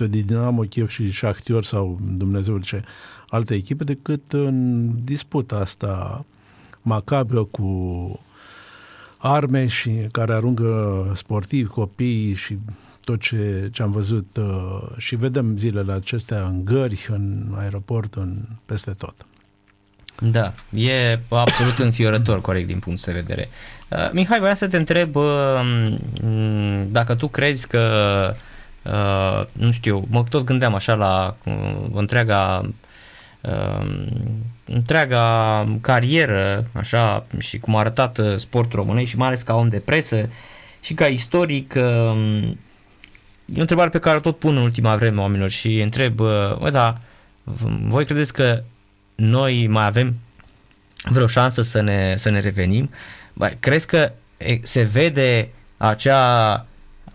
De Dinamo Kiev și Shakhtyor sau Dumnezeu ce alte echipe, decât în disputa asta macabră cu arme și care aruncă sportivi, copii și tot ce, ce am văzut uh, și vedem zilele acestea în gări, în aeroport, în peste tot. Da, e absolut înfiorător, corect, din punct de vedere. Uh, Mihai, voiam să te întreb uh, dacă tu crezi că, uh, nu știu, mă tot gândeam așa la uh, întreaga uh, întreaga carieră, așa, și cum a arătat uh, sportul românesc și mai ales ca om de presă și ca istoric, uh, e o întrebare pe care o tot pun în ultima vreme oamenilor și întreb, uh, bă, da, voi credeți că noi mai avem vreo șansă să ne, să ne revenim? Bă, crezi că se vede acea,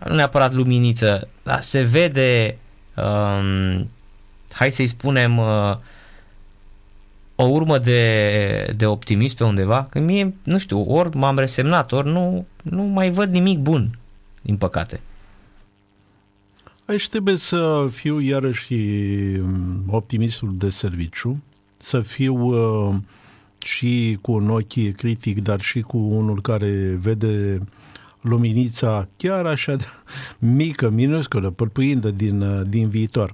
nu neapărat luminiță, dar se vede, um, hai să-i spunem, uh, o urmă de, de optimism pe undeva, că mie, nu știu, ori m-am resemnat, ori nu, nu mai văd nimic bun, din păcate. Aici trebuie să fiu iarăși mm, optimistul de serviciu, să fiu uh, și cu un ochi critic, dar și cu unul care vede luminița chiar așa de mică, minusculă, părpuindă din, uh, din viitor.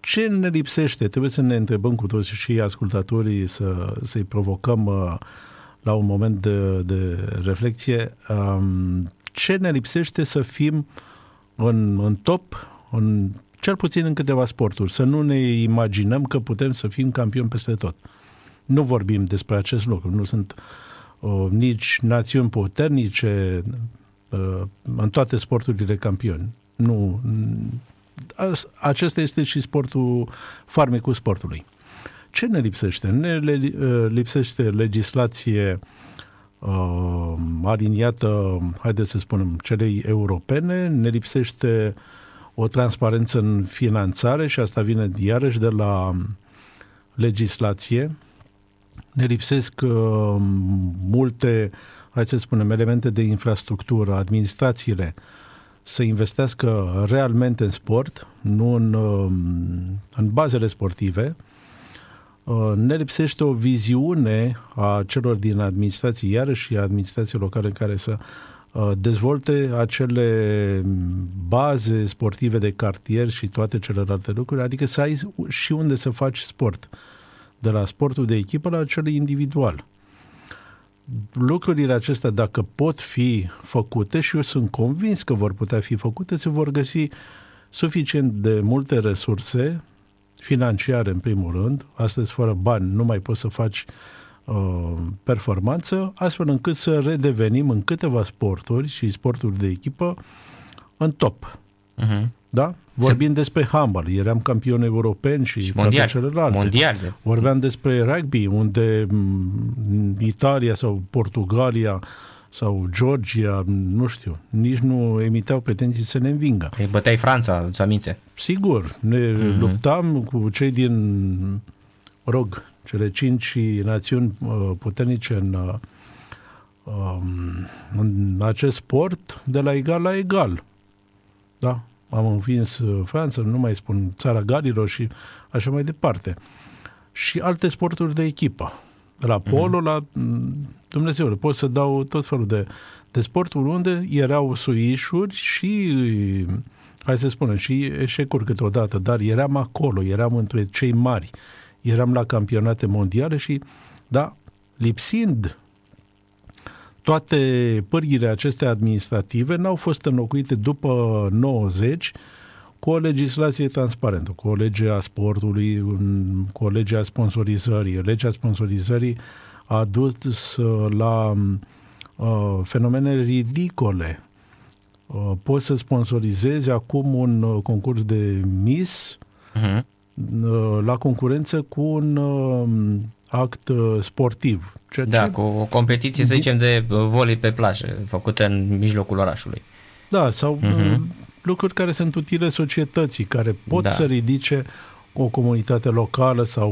Ce ne lipsește? Trebuie să ne întrebăm cu toți și ascultatorii să, să-i provocăm uh, la un moment de, de reflexie. Um, ce ne lipsește să fim în, în top în, cel puțin în câteva sporturi, să nu ne imaginăm că putem să fim campioni peste tot. Nu vorbim despre acest lucru, nu sunt uh, nici națiuni puternice uh, în toate sporturile campioni. Nu, acesta este și sportul, farmecul sportului. Ce ne lipsește? Ne uh, lipsește legislație uh, aliniată, haideți să spunem, celei europene, ne lipsește uh, o transparență în finanțare și asta vine iarăși de la legislație. Ne lipsesc uh, multe, hai să spunem, elemente de infrastructură, administrațiile să investească realmente în sport, nu în, uh, în bazele sportive. Uh, ne lipsește o viziune a celor din administrații, iarăși a administrației locale care să Uh, dezvolte acele baze sportive de cartier și toate celelalte lucruri, adică să ai și unde să faci sport, de la sportul de echipă la cel individual. Lucrurile acestea, dacă pot fi făcute, și eu sunt convins că vor putea fi făcute, se vor găsi suficient de multe resurse financiare, în primul rând. Astăzi, fără bani, nu mai poți să faci uh, Uh, performanță, astfel încât să redevenim în câteva sporturi și sporturi de echipă în top. Uh-huh. Da? Vorbim Se... despre handball, eram campioni europeni și, și mondial, toate celelalte. Mondial. Vorbeam despre rugby, unde Italia sau Portugalia sau Georgia, nu știu, nici nu emiteau pretenții să ne învingă. Ei băteai Franța, îți aminte? Sigur, ne uh-huh. luptam cu cei din, rog, cele cinci națiuni uh, puternice în, uh, um, în acest sport de la egal la egal. Da? Am învins uh, Franța, nu mai spun țara Galilor și așa mai departe. Și alte sporturi de echipă. De la polo uh-huh. la mm, Dumnezeu, pot să dau tot felul de, de sporturi unde erau suișuri și hai să spunem, și eșecuri câteodată, dar eram acolo, eram între cei mari eram la campionate mondiale și, da, lipsind toate pârghile acestea administrative, n-au fost înlocuite după 90 cu o legislație transparentă, cu o lege a sportului, cu o lege a sponsorizării. Legea sponsorizării a dus la uh, fenomene ridicole. Uh, poți să sponsorizezi acum un uh, concurs de Miss uh-huh. uh, la concurență cu un uh, act uh, sportiv. Ceea da, ce... cu o competiție, să zicem, de volei pe plajă, făcută în mijlocul orașului. Da, sau uh-huh. lucruri care sunt utile societății, care pot da. să ridice o comunitate locală sau,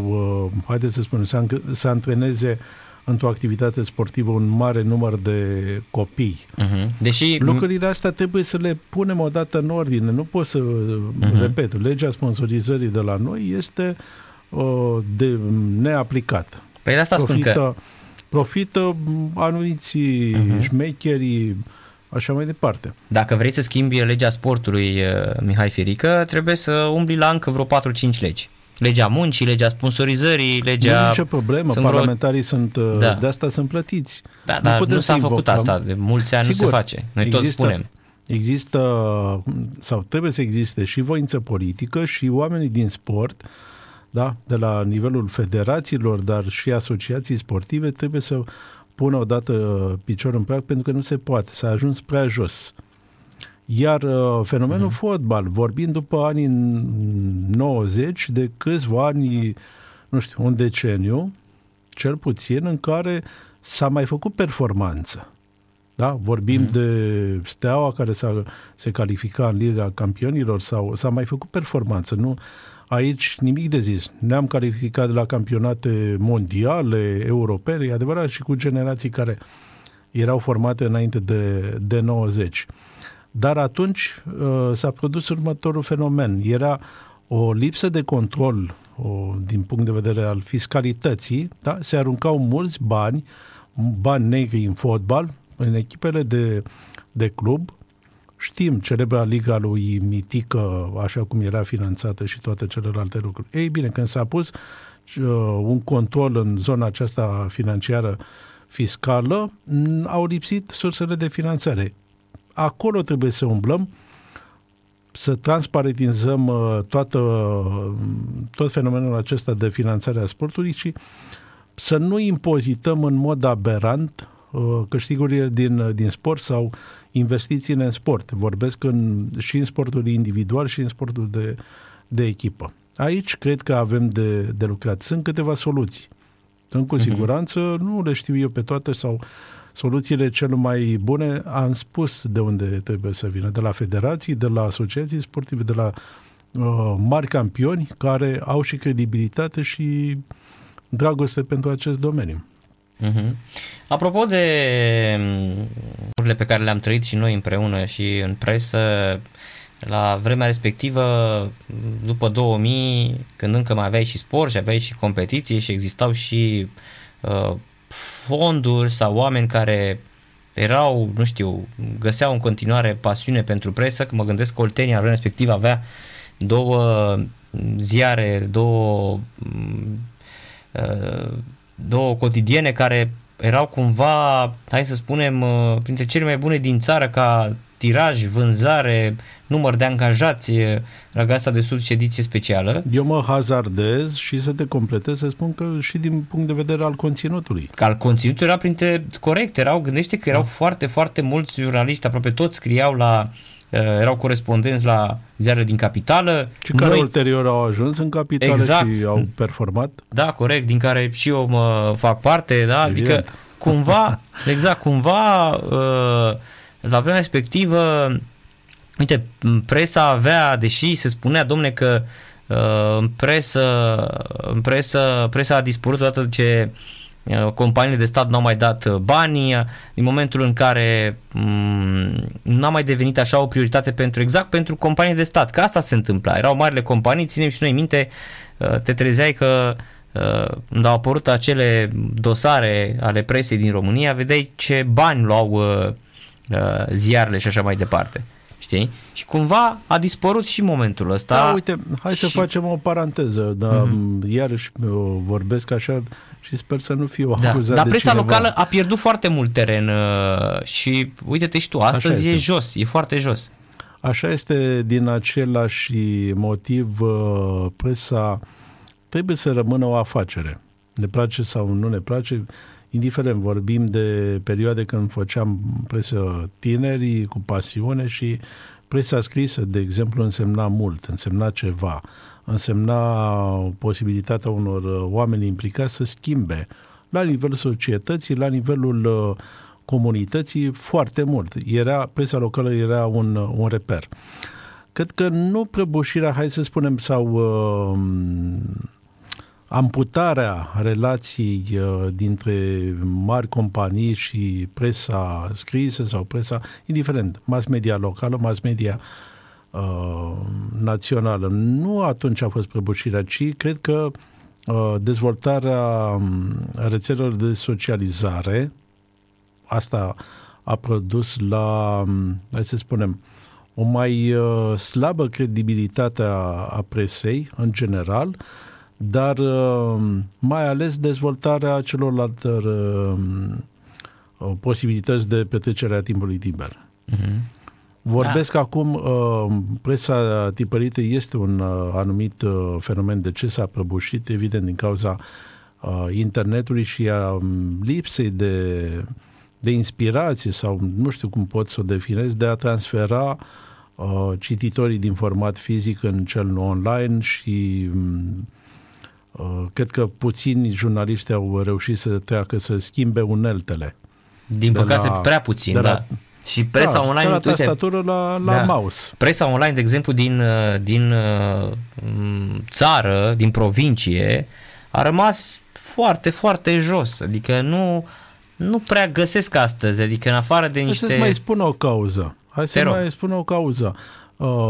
uh, haideți să spunem, să, să antreneze într-o activitate sportivă un mare număr de copii. Uh-huh. Deși... Lucrurile astea trebuie să le punem odată în ordine. Nu pot să, uh-huh. repet, legea sponsorizării de la noi este uh, de neaplicat. Păi asta profită, spun că... Profită anuiții uh-huh. șmecherii, așa mai departe. Dacă vrei să schimbi legea sportului, uh, Mihai Firică, trebuie să umbli la încă vreo 4-5 legi legea muncii, legea sponsorizării, legea... Nu nicio problemă, sunt parlamentarii vreo... sunt, uh, da. de asta sunt plătiți. Da, nu dar nu s-a făcut invocăm. asta, de mulți ani Sigur, nu se face, noi există, toți spunem. Există, sau trebuie să existe și voință politică și oamenii din sport, da, de la nivelul federațiilor, dar și asociații sportive, trebuie să pună odată picior în prag pentru că nu se poate, s-a ajuns prea jos. Iar uh, fenomenul uh-huh. fotbal, vorbind după anii 90, de câțiva ani, nu știu, un deceniu, cel puțin, în care s-a mai făcut performanță. Da? Vorbim uh-huh. de Steaua care s-a, se califica în Liga Campionilor sau s-a mai făcut performanță. Nu? Aici nimic de zis. Ne-am calificat de la campionate mondiale, europene, e adevărat, și cu generații care erau formate înainte de, de 90. Dar atunci uh, s-a produs următorul fenomen. Era o lipsă de control o, din punct de vedere al fiscalității, da? se aruncau mulți bani, bani negri în fotbal, în echipele de, de club, știm celebra liga lui Mitică, așa cum era finanțată și toate celelalte lucruri. Ei bine, când s-a pus uh, un control în zona aceasta financiară fiscală, au lipsit sursele de finanțare acolo trebuie să umblăm, să transparentizăm uh, toată, tot fenomenul acesta de finanțare a sportului și să nu impozităm în mod aberant uh, câștigurile din, din sport sau investițiile în sport. Vorbesc în, și în sportul individual și în sportul de, de echipă. Aici cred că avem de, de lucrat. Sunt câteva soluții. Sunt cu mhm. siguranță, uh-huh. nu le știu eu pe toate sau soluțiile cele mai bune, am spus de unde trebuie să vină, de la federații, de la asociații sportive, de la uh, mari campioni care au și credibilitate și dragoste pentru acest domeniu. Uh-huh. Apropo de mm, lucrurile pe care le-am trăit și noi împreună și în presă, la vremea respectivă, după 2000, când încă mai aveai și sport și aveai și competiție și existau și uh, fonduri sau oameni care erau, nu știu, găseau în continuare pasiune pentru presă, că mă gândesc că Oltenia în respectiv avea două ziare, două uh, două cotidiene care erau cumva, hai să spunem, uh, printre cele mai bune din țară ca tiraj, vânzare, număr de angajați la Gasa de Sud și ediție specială. Eu mă hazardez și să te completez să spun că și din punct de vedere al conținutului. Că al conținutului era printre corect, erau, gândește că erau da. foarte, foarte mulți jurnaliști, aproape toți scriau la uh, erau corespondenți la ziare din capitală. Și care Noi... ulterior au ajuns în capitală exact. și au performat. Da, corect, din care și eu mă fac parte, da, Evident. adică cumva, [laughs] exact, cumva uh, la vremea respectivă, uite, presa avea, deși se spunea, domne, că uh, în presă, în presă, presa a dispărut odată ce uh, companiile de stat n-au mai dat uh, banii, în momentul în care um, n-a mai devenit așa o prioritate pentru exact pentru companii de stat, că asta se întâmpla. Erau marile companii, ținem și noi minte, uh, te trezeai că uh, când au apărut acele dosare ale presei din România, vedeai ce bani luau uh, Uh, ziarele și așa mai departe. Știi? Și cumva a dispărut și momentul ăsta. Da, uite, hai și... să facem o paranteză, dar mm-hmm. iarăși vorbesc așa și sper să nu fiu da. acuzat Dar de presa cineva. locală a pierdut foarte mult teren uh, și uite-te și tu, astăzi e jos, e foarte jos. Așa este din același motiv uh, presa trebuie să rămână o afacere. Ne place sau nu ne place, indiferent, vorbim de perioade când făceam presă tineri cu pasiune și presa scrisă, de exemplu, însemna mult, însemna ceva, însemna posibilitatea unor oameni implicați să schimbe la nivelul societății, la nivelul uh, comunității foarte mult. Era, presa locală era un, un reper. Cred că nu prăbușirea, hai să spunem, sau uh, amputarea relației uh, dintre mari companii și presa scrisă sau presa, indiferent, mass media locală, mass media uh, națională. Nu atunci a fost prăbușirea, ci cred că uh, dezvoltarea um, rețelelor de socializare, asta a produs la, um, hai să spunem, o mai uh, slabă credibilitate a, a presei în general, uh, dar uh, mai ales dezvoltarea celorlalte uh, uh, posibilități de petrecere a timpului liber. Uh-huh. Vorbesc da. acum, presa tipărită este un anumit fenomen de ce s-a prăbușit, evident, din cauza internetului și a um, lipsei de, de inspirație sau nu știu cum pot să o definez, de a transfera cititorii din format fizic în cel online și um, Uh, cred că puțini jurnaliști au reușit să treacă, să schimbe uneltele. Din păcate, la, prea puțin, da. La, și presa da, online, de la tastatură la, la da. mouse. Presa online, de exemplu, din, uh, din uh, țară, din provincie, a rămas foarte, foarte jos. Adică nu, nu prea găsesc astăzi, adică în afară de niște... Hai să mai spun o cauză. Hai să mai spun o cauză.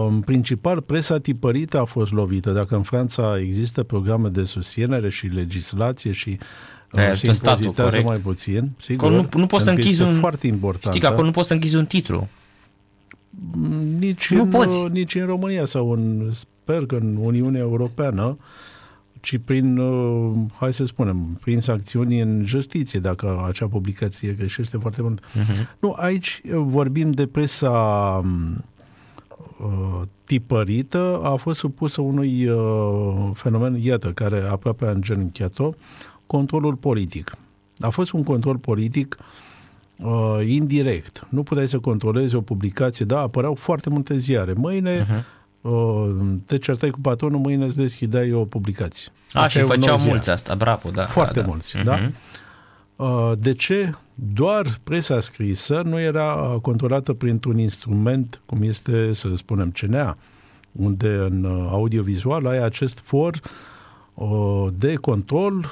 În principal, presa tipărită a fost lovită. Dacă în Franța există programe de susținere și legislație și uh, se impozitează mai puțin, sigur, nu, nu poți să închizi un... foarte important. Știi că acolo nu poți să închizi un titlu. Nici, nu în, poți. nici în România sau în, sper că în Uniunea Europeană, ci prin, uh, hai să spunem, prin sancțiuni în justiție, dacă acea publicație greșește foarte mult. Uh-huh. Nu, aici vorbim de presa um, uh, tipărită a fost supusă unui uh, fenomen, iată, care aproape a îngenunchiat-o, controlul politic. A fost un control politic uh, indirect. Nu puteai să controlezi o publicație, da, apăreau foarte multe ziare. Mâine uh-huh. uh, te certai cu patronul, mâine îți deschideai o publicație. A, și făceau mulți asta, bravo, da. Foarte da, da. mulți, uh-huh. da? Uh, de ce doar presa scrisă nu era controlată printr-un instrument cum este, să spunem, CNA, unde în uh, audiovizual ai acest for uh, de control.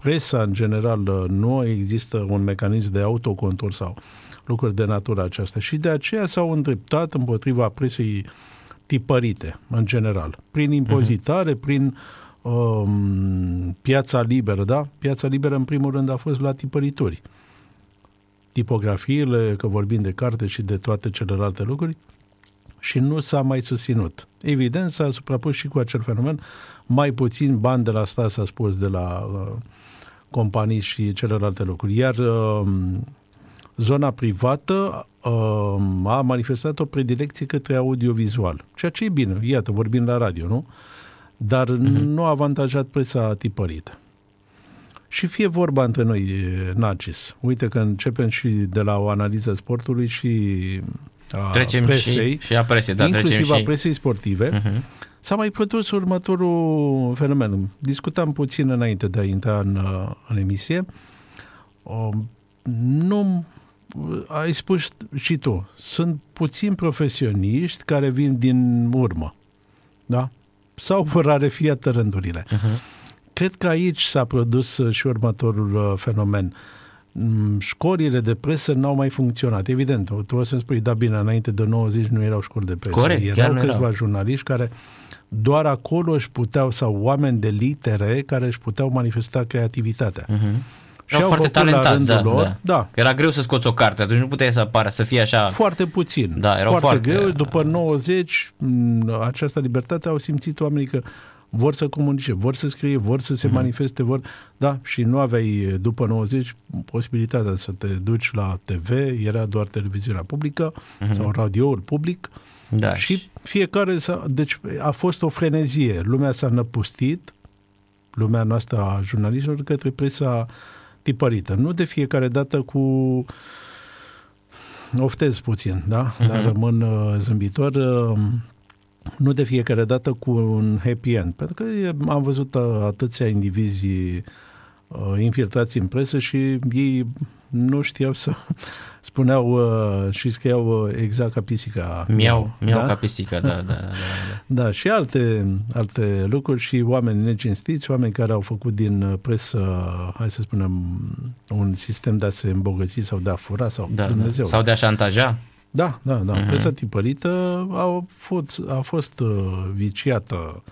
Presa, în general, nu există un mecanism de autocontrol sau lucruri de natură aceasta. Și de aceea s-au îndreptat împotriva presei tipărite, în general, prin impozitare, uh-huh. prin uh, um, piața liberă, da? Piața liberă, în primul rând, a fost la tipărituri. Tipografiile, că vorbim de carte și de toate celelalte lucruri, și nu s-a mai susținut. Evident, s-a suprapus și cu acel fenomen, mai puțin bani de la stat, s-a spus, de la uh, companii și celelalte lucruri. Iar uh, zona privată uh, a manifestat o predilecție către audiovizual, ceea ce e bine. Iată, vorbim la radio, nu? Uh, dar mm-hmm. nu a avantajat presa tipărită. Și fie vorba între noi, Nacis, uite că începem și de la o analiză sportului și a trecem presei, și, și a presei, da, inclusiv trecem a și... presei sportive, uh-huh. S-a mai produs următorul fenomen. Discutam puțin înainte de a intra în, în emisie. Nu ai spus și tu, sunt puțini profesioniști care vin din urmă. Da? sau [laughs] vor rarefiat rândurile. Uh-huh. Cred că aici s-a produs uh, și următorul uh, fenomen. Mm, școlile de presă n-au mai funcționat. Evident, tu o să-mi spui, da bine, înainte de 90 nu erau școli de presă. Corect, erau câțiva erau. jurnaliști care doar acolo își puteau, sau oameni de litere care își puteau manifesta creativitatea. Uh-huh și au foarte talentați, da, lor, da. da. Că era greu să scoți o carte, atunci nu puteai să apară, să fie așa... Foarte puțin. Da, erau foarte, foarte greu. După 90, această libertate au simțit oamenii că vor să comunice, vor să scrie, vor să se uh-huh. manifeste, vor... Da, și nu aveai după 90 posibilitatea să te duci la TV, era doar televiziunea publică uh-huh. sau radioul public Da. Și fiecare s-a, deci a fost o frenezie. Lumea s-a năpustit, lumea noastră a jurnaliștilor, către presa tipărită. Nu de fiecare dată cu oftez puțin, da? Uh-huh. Dar rămân uh, zâmbitor. Uh, nu de fiecare dată cu un happy end, pentru că am văzut uh, atâția indivizii uh, infiltrați în presă și ei nu știau să [laughs] spuneau uh, și scriau uh, exact ca pisica. Miau, miau da? ca pisica, da, da, da, da. [laughs] Da, și alte, alte lucruri și oameni necinstiți, oameni care au făcut din uh, presă, hai să spunem, un sistem de a se îmbogăți sau de a fura sau da, Dumnezeu. Da. Sau de a șantaja. Da, da, da. Uh-huh. Presa tipărită a fost, a fost uh, viciată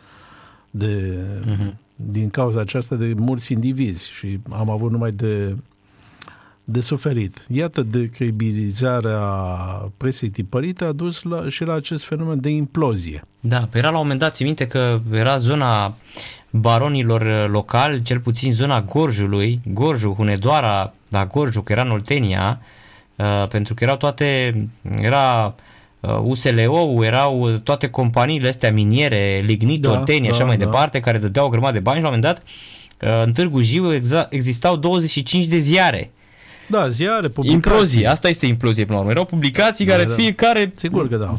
de, uh-huh. din cauza aceasta de mulți indivizi și am avut numai de de suferit. Iată, credibilizarea presei tipărite a dus la, și la acest fenomen de implozie. Da, era la un moment dat, ți minte că era zona baronilor locali, cel puțin zona Gorjului, Gorjul, Hunedoara, la Gorjul, că era în Oltenia, uh, pentru că erau toate, era uh, USLO, erau toate companiile astea miniere, Lignit, da, Oltenia, da, așa mai da. departe, care dădeau o grămadă de bani și la un moment dat uh, în Târgu Jiu existau 25 de ziare da, ziare, publicații. Implozie, asta este implozie până la urmă. Erau publicații da, care da. fiecare... Sigur că da.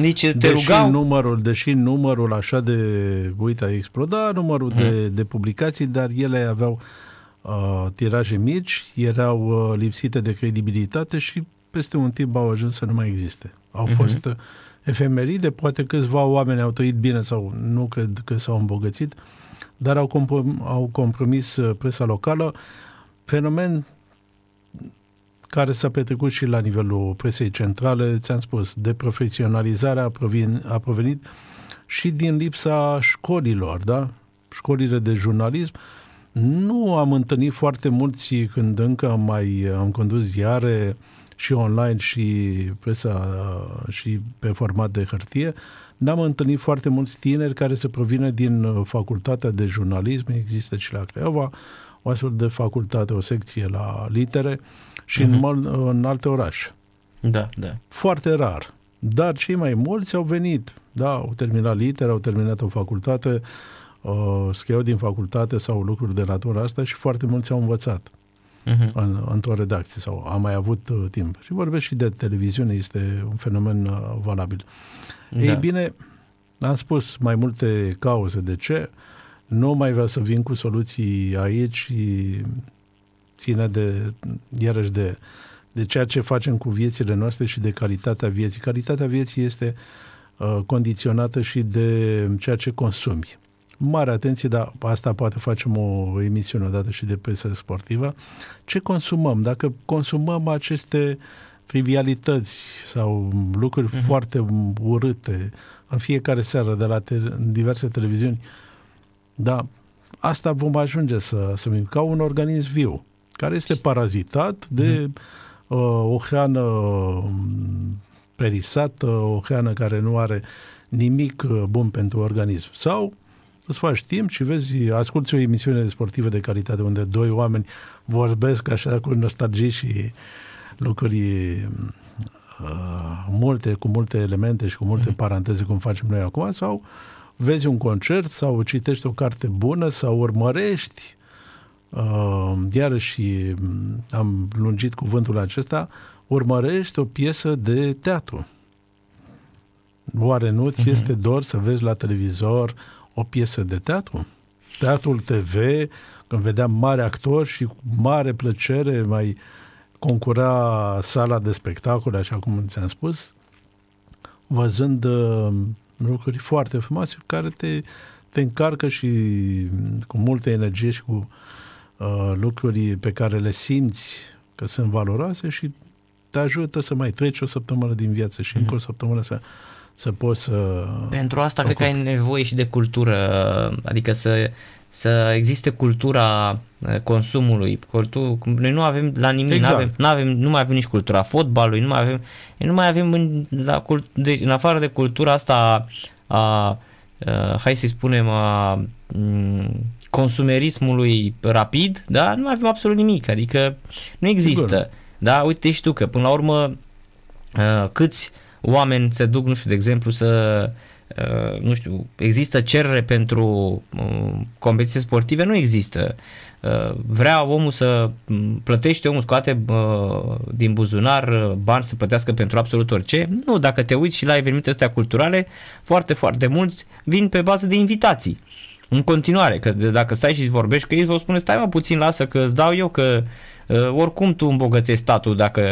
Nici te deși rugau... Numărul, deși numărul așa de... Uite, a explodat numărul hmm. de, mhm. de publicații, dar ele aveau uh, tiraje mici, erau uh, lipsite de credibilitate și peste un timp au ajuns să nu mai existe. Au uh-huh. fost uh, efemeride, poate câțiva oameni au trăit bine sau nu cred că s-au îmbogățit, dar au, comprom- au compromis uh, presa locală, fenomen care s-a petrecut și la nivelul presei centrale, ți-am spus, de profesionalizare a, provin, a provenit și din lipsa școlilor, da? Școlile de jurnalism. Nu am întâlnit foarte mulți când încă mai am condus ziare și online și presa și pe format de hârtie, n-am întâlnit foarte mulți tineri care se provine din facultatea de jurnalism, există și la Craiova, o astfel de facultate, o secție la litere și uh-huh. în, mhm. în alte orașe. Da, da. Foarte rar. Dar cei mai mulți au venit, da, au terminat litere, au terminat o facultate, uh, scriau din facultate sau lucruri de natura asta și foarte mulți au învățat uh-huh. în, într-o redacție sau am mai avut uh, timp. Și vorbesc și de televiziune, este un fenomen uh, valabil. Da. Ei bine, am spus mai multe cauze de ce. Nu mai vreau să vin cu soluții aici și ține de, iarăși de, de ceea ce facem cu viețile noastre și de calitatea vieții. Calitatea vieții este uh, condiționată și de ceea ce consumi. Mare atenție, dar asta poate facem o emisiune odată și de presă sportivă. Ce consumăm? Dacă consumăm aceste trivialități sau lucruri uh-huh. foarte urâte în fiecare seară de la te- diverse televiziuni, da, asta vom ajunge să, să ca un organism viu care este parazitat de mm. uh, o hrană um, perisată, o hrană care nu are nimic uh, bun pentru organism. Sau îți faci timp și vezi, asculti o emisiune sportivă de calitate unde doi oameni vorbesc așa cu nostalgie și lucruri uh, multe, cu multe elemente și cu multe mm. paranteze, cum facem noi acum, sau vezi un concert sau citești o carte bună sau urmărești uh, iarăși mm, am lungit cuvântul acesta, urmărești o piesă de teatru. Oare nu ți uh-huh. este dor să vezi la televizor o piesă de teatru? Teatrul TV, când vedeam mari actori și cu mare plăcere mai concura sala de spectacole, așa cum ți-am spus, văzând uh, lucruri foarte frumoase care te, te încarcă și cu multă energie și cu uh, lucruri pe care le simți că sunt valoroase și te ajută să mai treci o săptămână din viață și mm-hmm. încă o săptămână să, să poți să... Pentru asta cred că ai nevoie și de cultură, adică să, să existe cultura uh, consumului. Cultur, noi nu avem la nimic, exact. nu, avem, nu, avem, nu mai avem nici cultura fotbalului, nu mai avem, nu mai avem în, la, de, în afară de cultura asta a, a, a hai să-i spunem, a, a consumerismului rapid, da, nu avem absolut nimic, adică nu există. Sigur. Da, uite și tu că până la urmă uh, câți oameni se duc, nu știu, de exemplu, să Uh, nu știu, există cerere pentru uh, competiții sportive? Nu există. Uh, vrea omul să plătește, omul scoate din buzunar bani să plătească pentru absolut orice. Nu, dacă te uiți și la evenimente astea culturale, foarte, foarte mulți vin pe bază de invitații. În continuare, că dacă stai și vorbești cu ei, vă spune, stai mă puțin, lasă că îți dau eu, că uh, oricum tu îmbogățești statul dacă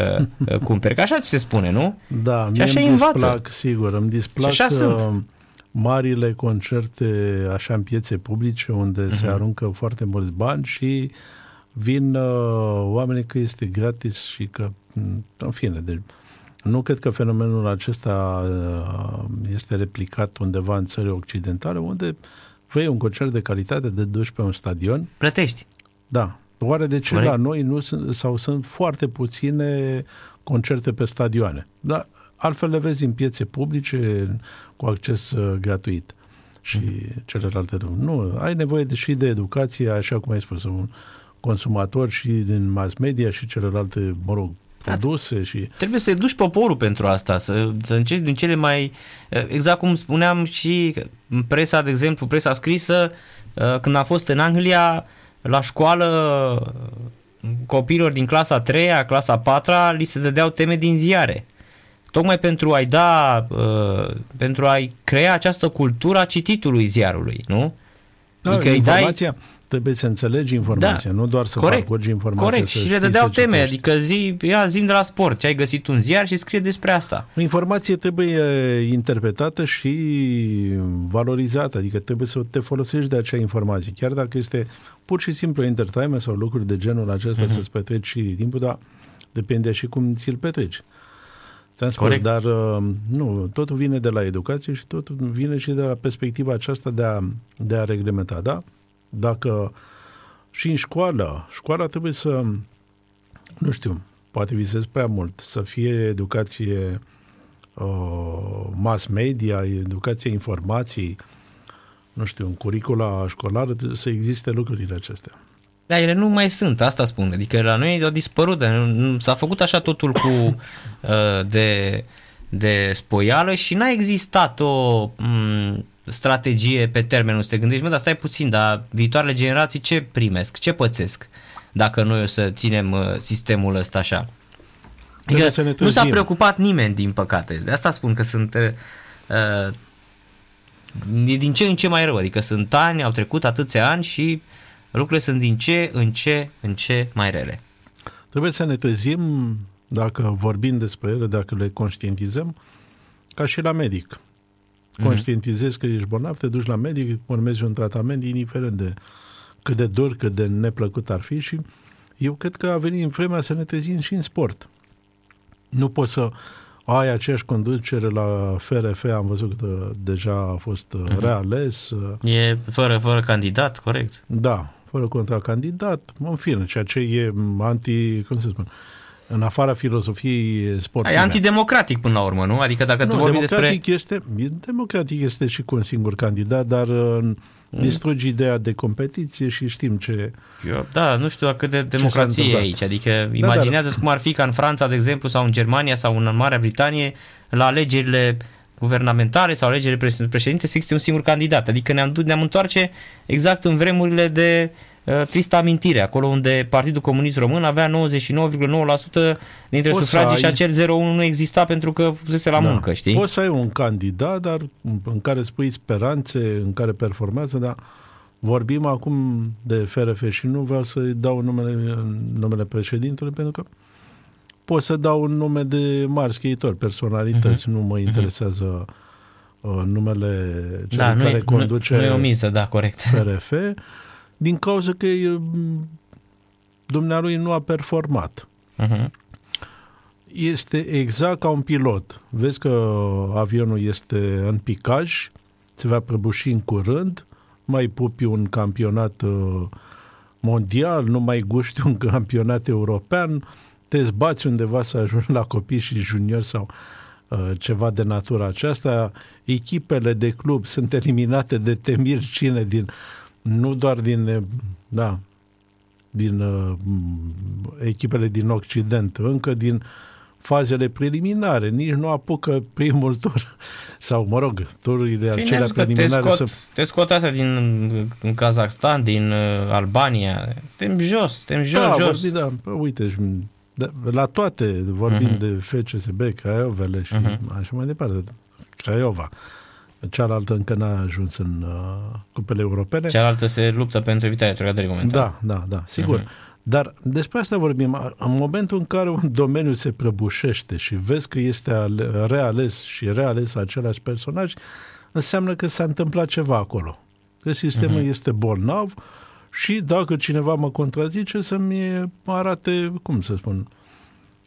uh, [laughs] cumperi. Că așa ți se spune, nu? Da, și așa îmi învață. displac, sigur, îmi displac și așa sunt. marile concerte așa în piețe publice unde uh-huh. se mhm. aruncă foarte mulți bani și vin uh, oamenii că este gratis și că, mm, în fine, deci nu cred că fenomenul acesta uh, este replicat undeva în țări occidentale, unde vei un concert de calitate de duci pe un stadion. Plătești. Da. Oare de ce Corect. la noi nu sunt, sau sunt foarte puține concerte pe stadioane? Da, altfel le vezi în piețe publice cu acces uh, gratuit și mm-hmm. celelalte Nu, ai nevoie de, și de educație, așa cum ai spus, un consumator și din mass media și celelalte, mă rog, produse și... Trebuie să duci poporul pentru asta, să, să încerci din cele mai... Exact cum spuneam și presa, de exemplu, presa scrisă, uh, când a fost în Anglia, la școală, copiilor din clasa 3 clasa 4 li se dădeau teme din ziare. Tocmai pentru a-i da, uh, pentru a-i crea această cultură a cititului ziarului, nu? Da, adică informația, dai trebuie să înțelegi informația, da. nu doar să corect, parcurgi informația. Corect, și le dădeau teme, citești. adică zi, ia zim de la sport, ce ai găsit un ziar și scrie despre asta. Informație trebuie interpretată și valorizată, adică trebuie să te folosești de acea informație, chiar dacă este pur și simplu entertainment sau lucruri de genul acesta uh-huh. să-ți petreci și timpul, dar depinde și cum ți-l petreci. Ți-am spus, dar uh, nu, totul vine de la educație și totul vine și de la perspectiva aceasta de a, de a reglementa, da? Dacă și în școală, școala trebuie să, nu știu, poate visez prea mult, să fie educație uh, mass media, educație informației, nu știu, în curicula școlară să existe lucrurile acestea. Da, ele nu mai sunt, asta spun. Adică la noi au dispărut, dar s-a făcut așa totul cu [coughs] uh, de, de spoială și n-a existat o m- strategie pe termenul să te gândești, mă, dar stai puțin, dar viitoarele generații ce primesc, ce pățesc dacă noi o să ținem uh, sistemul ăsta așa? Adică nu s-a preocupat nimeni, din păcate. De asta spun că sunt uh, e din ce în ce mai rău. Adică sunt ani, au trecut atâția ani și lucrurile sunt din ce în ce în ce mai rele. Trebuie să ne trezim, dacă vorbim despre ele, dacă le conștientizăm, ca și la medic. Mhm. conștientizezi că ești bolnav, te duci la medic, urmezi un tratament, indiferent de cât de dur, cât de neplăcut ar fi și eu cred că a venit vremea să ne trezim și în sport. Nu poți să ai aceeași conducere la FRF, am văzut că deja a fost uh-huh. reales. Uh, e fără, fără candidat, corect? Da, fără contracandidat, în fine, ceea ce e anti, cum se spune, în afara filosofiei sportive. E antidemocratic până la urmă, nu? Adică dacă nu, tu vorbi democratic despre... Este, democratic este și cu un singur candidat, dar uh, mm. distrugi ideea de competiție și știm ce... Eu, da, nu știu cât de democrație e aici. Adică da, imaginează cum ar fi ca în Franța, de exemplu, sau în Germania sau în Marea Britanie, la alegerile guvernamentale sau alegerile președinte să existe un singur candidat. Adică ne-am, ne-am întoarce exact în vremurile de Uh, tristă amintire, acolo unde Partidul Comunist Român avea 99,9% dintre Poți sufragii ai... și acel 0,1 nu exista pentru că fusese la da. muncă, știi? Poți să ai un candidat, dar în care spui speranțe, în care performează, dar vorbim acum de FRF și nu vreau să-i dau numele, numele președintelui pentru că pot să dau un nume de mari schiitori, personalități, uh-huh. nu mă mhm. interesează uh, numele cel da, care nu conduce nu, nu e o miză, da, corect. FRF [laughs] din cauza că dumnealui nu a performat. Uh-huh. Este exact ca un pilot. Vezi că avionul este în picaj, se va prăbuși în curând, mai pupi un campionat uh, mondial, nu mai guști un campionat european, te zbați undeva să ajungi la copii și juniori sau uh, ceva de natura aceasta. Echipele de club sunt eliminate de temir cine din nu doar din, da, din uh, echipele din Occident, încă din fazele preliminare, nici nu apucă primul [laughs] tur sau, mă rog, tururile Bine, acelea am zis că te preliminare scot, să... te scot astea din în Kazakhstan, din uh, Albania. Suntem jos, suntem jos, da, jos. Vorbi, da, Bă, uite, și, da, la toate vorbim Mhm. de FCSB, Craiovele și Mhm. așa mai departe. Craiova. Cealaltă încă n-a ajuns în uh, cupele europene. Cealaltă se luptă pentru evitarea retrogradării momentan. Da, da, da, sigur. Mhm. Dar despre asta vorbim. În momentul în care un domeniu se prăbușește și vezi că este ale- reales și reales același personaj, înseamnă că s-a întâmplat ceva acolo. Că sistemul Mhm. este bolnav și dacă cineva mă contrazice să-mi arate, cum să spun,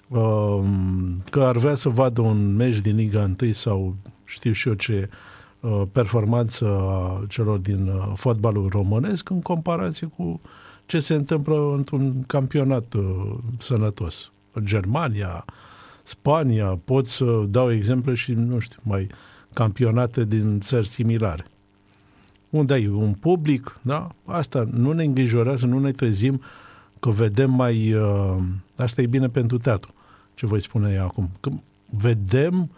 um, că ar vrea să vadă un meci din Liga 1 sau știu și eu ce uh, performanță a celor din uh, fotbalul românesc în comparație cu ce se întâmplă într-un campionat uh, sănătos. Germania, Spania, pot să dau exemple și, nu știu, mai campionate din țări similare. Unde ai un public, da? Asta nu ne îngrijorează, nu ne trezim că vedem mai... Uh, asta e bine pentru teatru, ce voi spune eu acum. Că vedem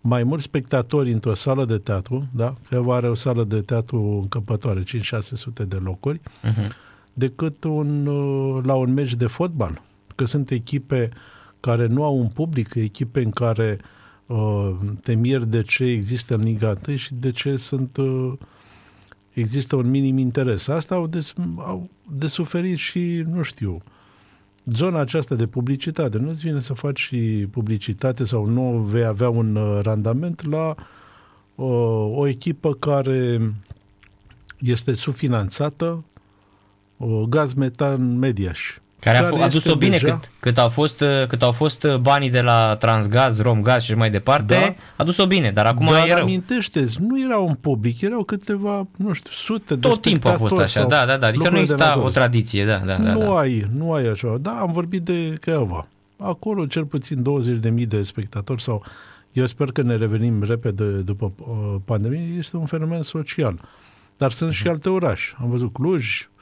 mai mulți spectatori într-o sală de teatru, da? Că are o sală de teatru încăpătoare, 5-600 de locuri, Mhm. decât un, uh, la un meci de fotbal. Că sunt echipe care nu au un public, echipe în care uh, te miri de ce există în Liga 1 și de ce sunt uh, există un minim interes. Asta au de, au de suferit și, nu știu, zona aceasta de publicitate. Nu-ți vine să faci și publicitate sau nu vei avea un uh, randament la uh, o echipă care este subfinanțată, uh, Gaz Metan Mediaș. Care a Care f- adus-o este bine deja- cât, cât, au fost, uh, cât au fost uh, banii de la Transgaz, Romgaz și mai departe, Da. a adus-o bine, dar acum Dar e rău. amintește nu era un public, erau câteva, nu știu, sute de Tot timpul a fost spectatori așa, sau da, da, da, adică nu lucruri de exista natură. o tradiție, da, da, da. nu da. ai, nu ai așa. Da, am vorbit de Craiova. Acolo cel puțin 20.000 de spectatori sau eu sper că ne revenim repede după uh, pandemie, este un fenomen social. Dar sunt și alte orașe. Am văzut Cluj, m-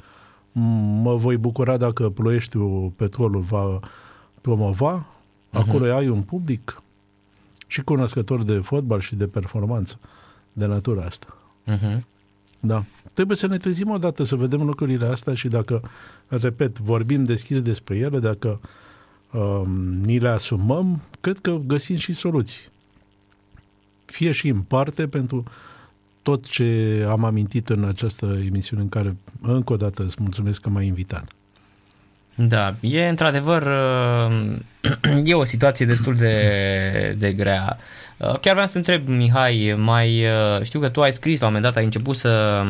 mă voi bucura dacă Ploieștiul Petrolul va promova. Acolo ai un public și cunoscător de fotbal și de performanță de natura asta. Mhm. Da. Trebuie să ne trezim odată să vedem lucrurile astea și dacă, repet, vorbim deschis despre ele, dacă um, ni le asumăm, cred că găsim și soluții. Fie și în parte pentru tot ce am amintit în această emisiune în care, încă o dată, îți mulțumesc că m-ai invitat. Da, e într-adevăr uh, [clears throat] e o situație destul de, de grea. Uh, Chiar vreau să întreb, Mihai, mai uh, știu că tu ai scris la un moment dat, ai început să...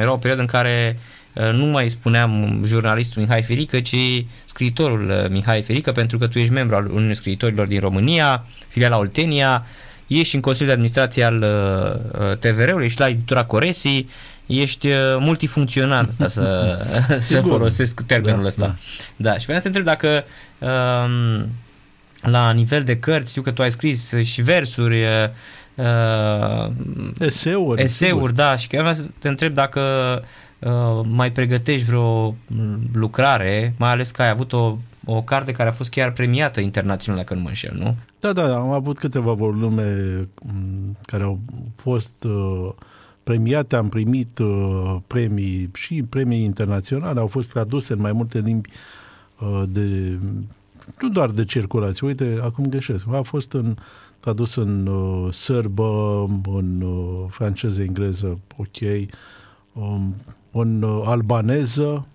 Era o perioadă în care uh, nu mai spuneam jurnalistul Mihai Ferică, ci scriitorul uh, Mihai Ferică, pentru că tu ești membru al Uniunii Scriitorilor din România, filiala Oltenia, ești în Consiliul de Administrație al uh, TVR-ului, ești la editura Coresi, ești uh, multifuncțional, ca să, [laughs] să Sigur. folosesc termenul Da, ăsta. Da. da, și vreau să întreb dacă um, la nivel de cărți, știu că tu ai scris și versuri, uh, Eseuri. eseuri, da, și chiar vreau să te întreb dacă uh, mai pregătești vreo lucrare, mai ales că ai avut o, o carte care a fost chiar premiată internațional, dacă nu mă înșel, nu? Da, da, am avut câteva volume m, care au fost uh, premiate, am primit uh, premii și premii internaționale, au fost traduse în mai multe limbi uh, de nu doar de circulație, uite, acum greșesc, a fost în, tradus în uh, sârbă, în uh, franceză, engleză, ok, um, în uh, albaneză,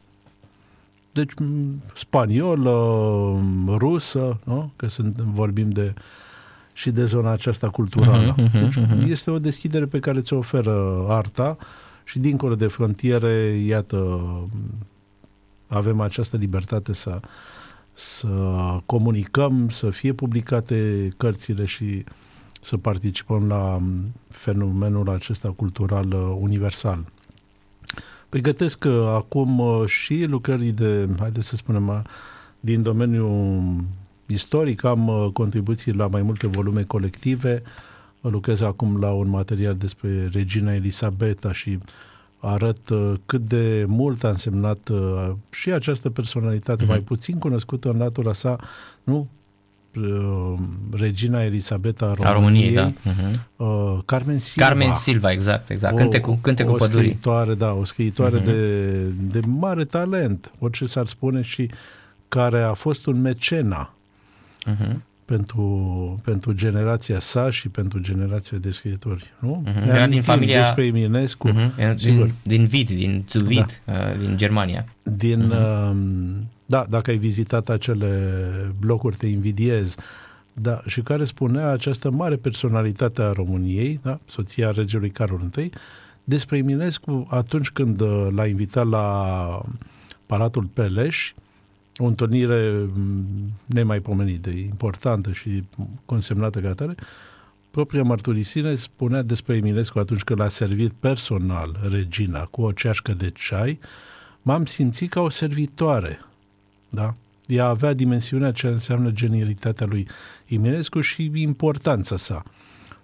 deci m, spaniolă, m, rusă, nu? că sunt, vorbim de și de zona aceasta culturală. Mhm, mhm, Deci mhm. este o deschidere pe care ți-o oferă arta și dincolo de frontiere, iată, m, avem această libertate să, să comunicăm, să fie publicate cărțile și să participăm la m, fenomenul acesta cultural uh, universal. Pregătesc uh, acum uh, și lucrări de, haideți să spunem, uh, din domeniul istoric. Am uh, contribuții la mai multe volume colective. Uh, Lucrez acum la un material despre regina Elisabeta și arăt uh, cât de mult a însemnat uh, și această personalitate, Mhm. mai puțin cunoscută în latura sa, nu uh, regina Elisabeta a României, A României, da. Uh-huh. uh, Carmen Silva. Carmen Silva, exact, exact. Cântecul, cântecul o pădurii. scriitoare, da, o scriitoare uh-huh. de, de mare talent, orice s-ar spune, și care a fost un mecena Uh-huh. pentru, pentru generația sa și pentru generația de scriitori. Nu? Mhm. Ne Era din amintim familia- despre Eminescu, Uh-huh. sigur. Din, din Vid, din Zuvid, da. din Germania. din... Uh-huh. Da, dacă ai vizitat acele blocuri, te invidiez. Da, și care spunea această mare personalitate a României, da, soția regelui Carol I, despre Eminescu atunci când uh, l-a invitat la Palatul Peleș, o întâlnire m, nemaipomenit de importantă și consemnată ca atare, propria mărturisire spunea despre Eminescu atunci când l-a servit personal regina cu o ceașcă de ceai, m-am simțit ca o servitoare. Da? Ea avea dimensiunea ce înseamnă genialitatea lui Eminescu și importanța sa.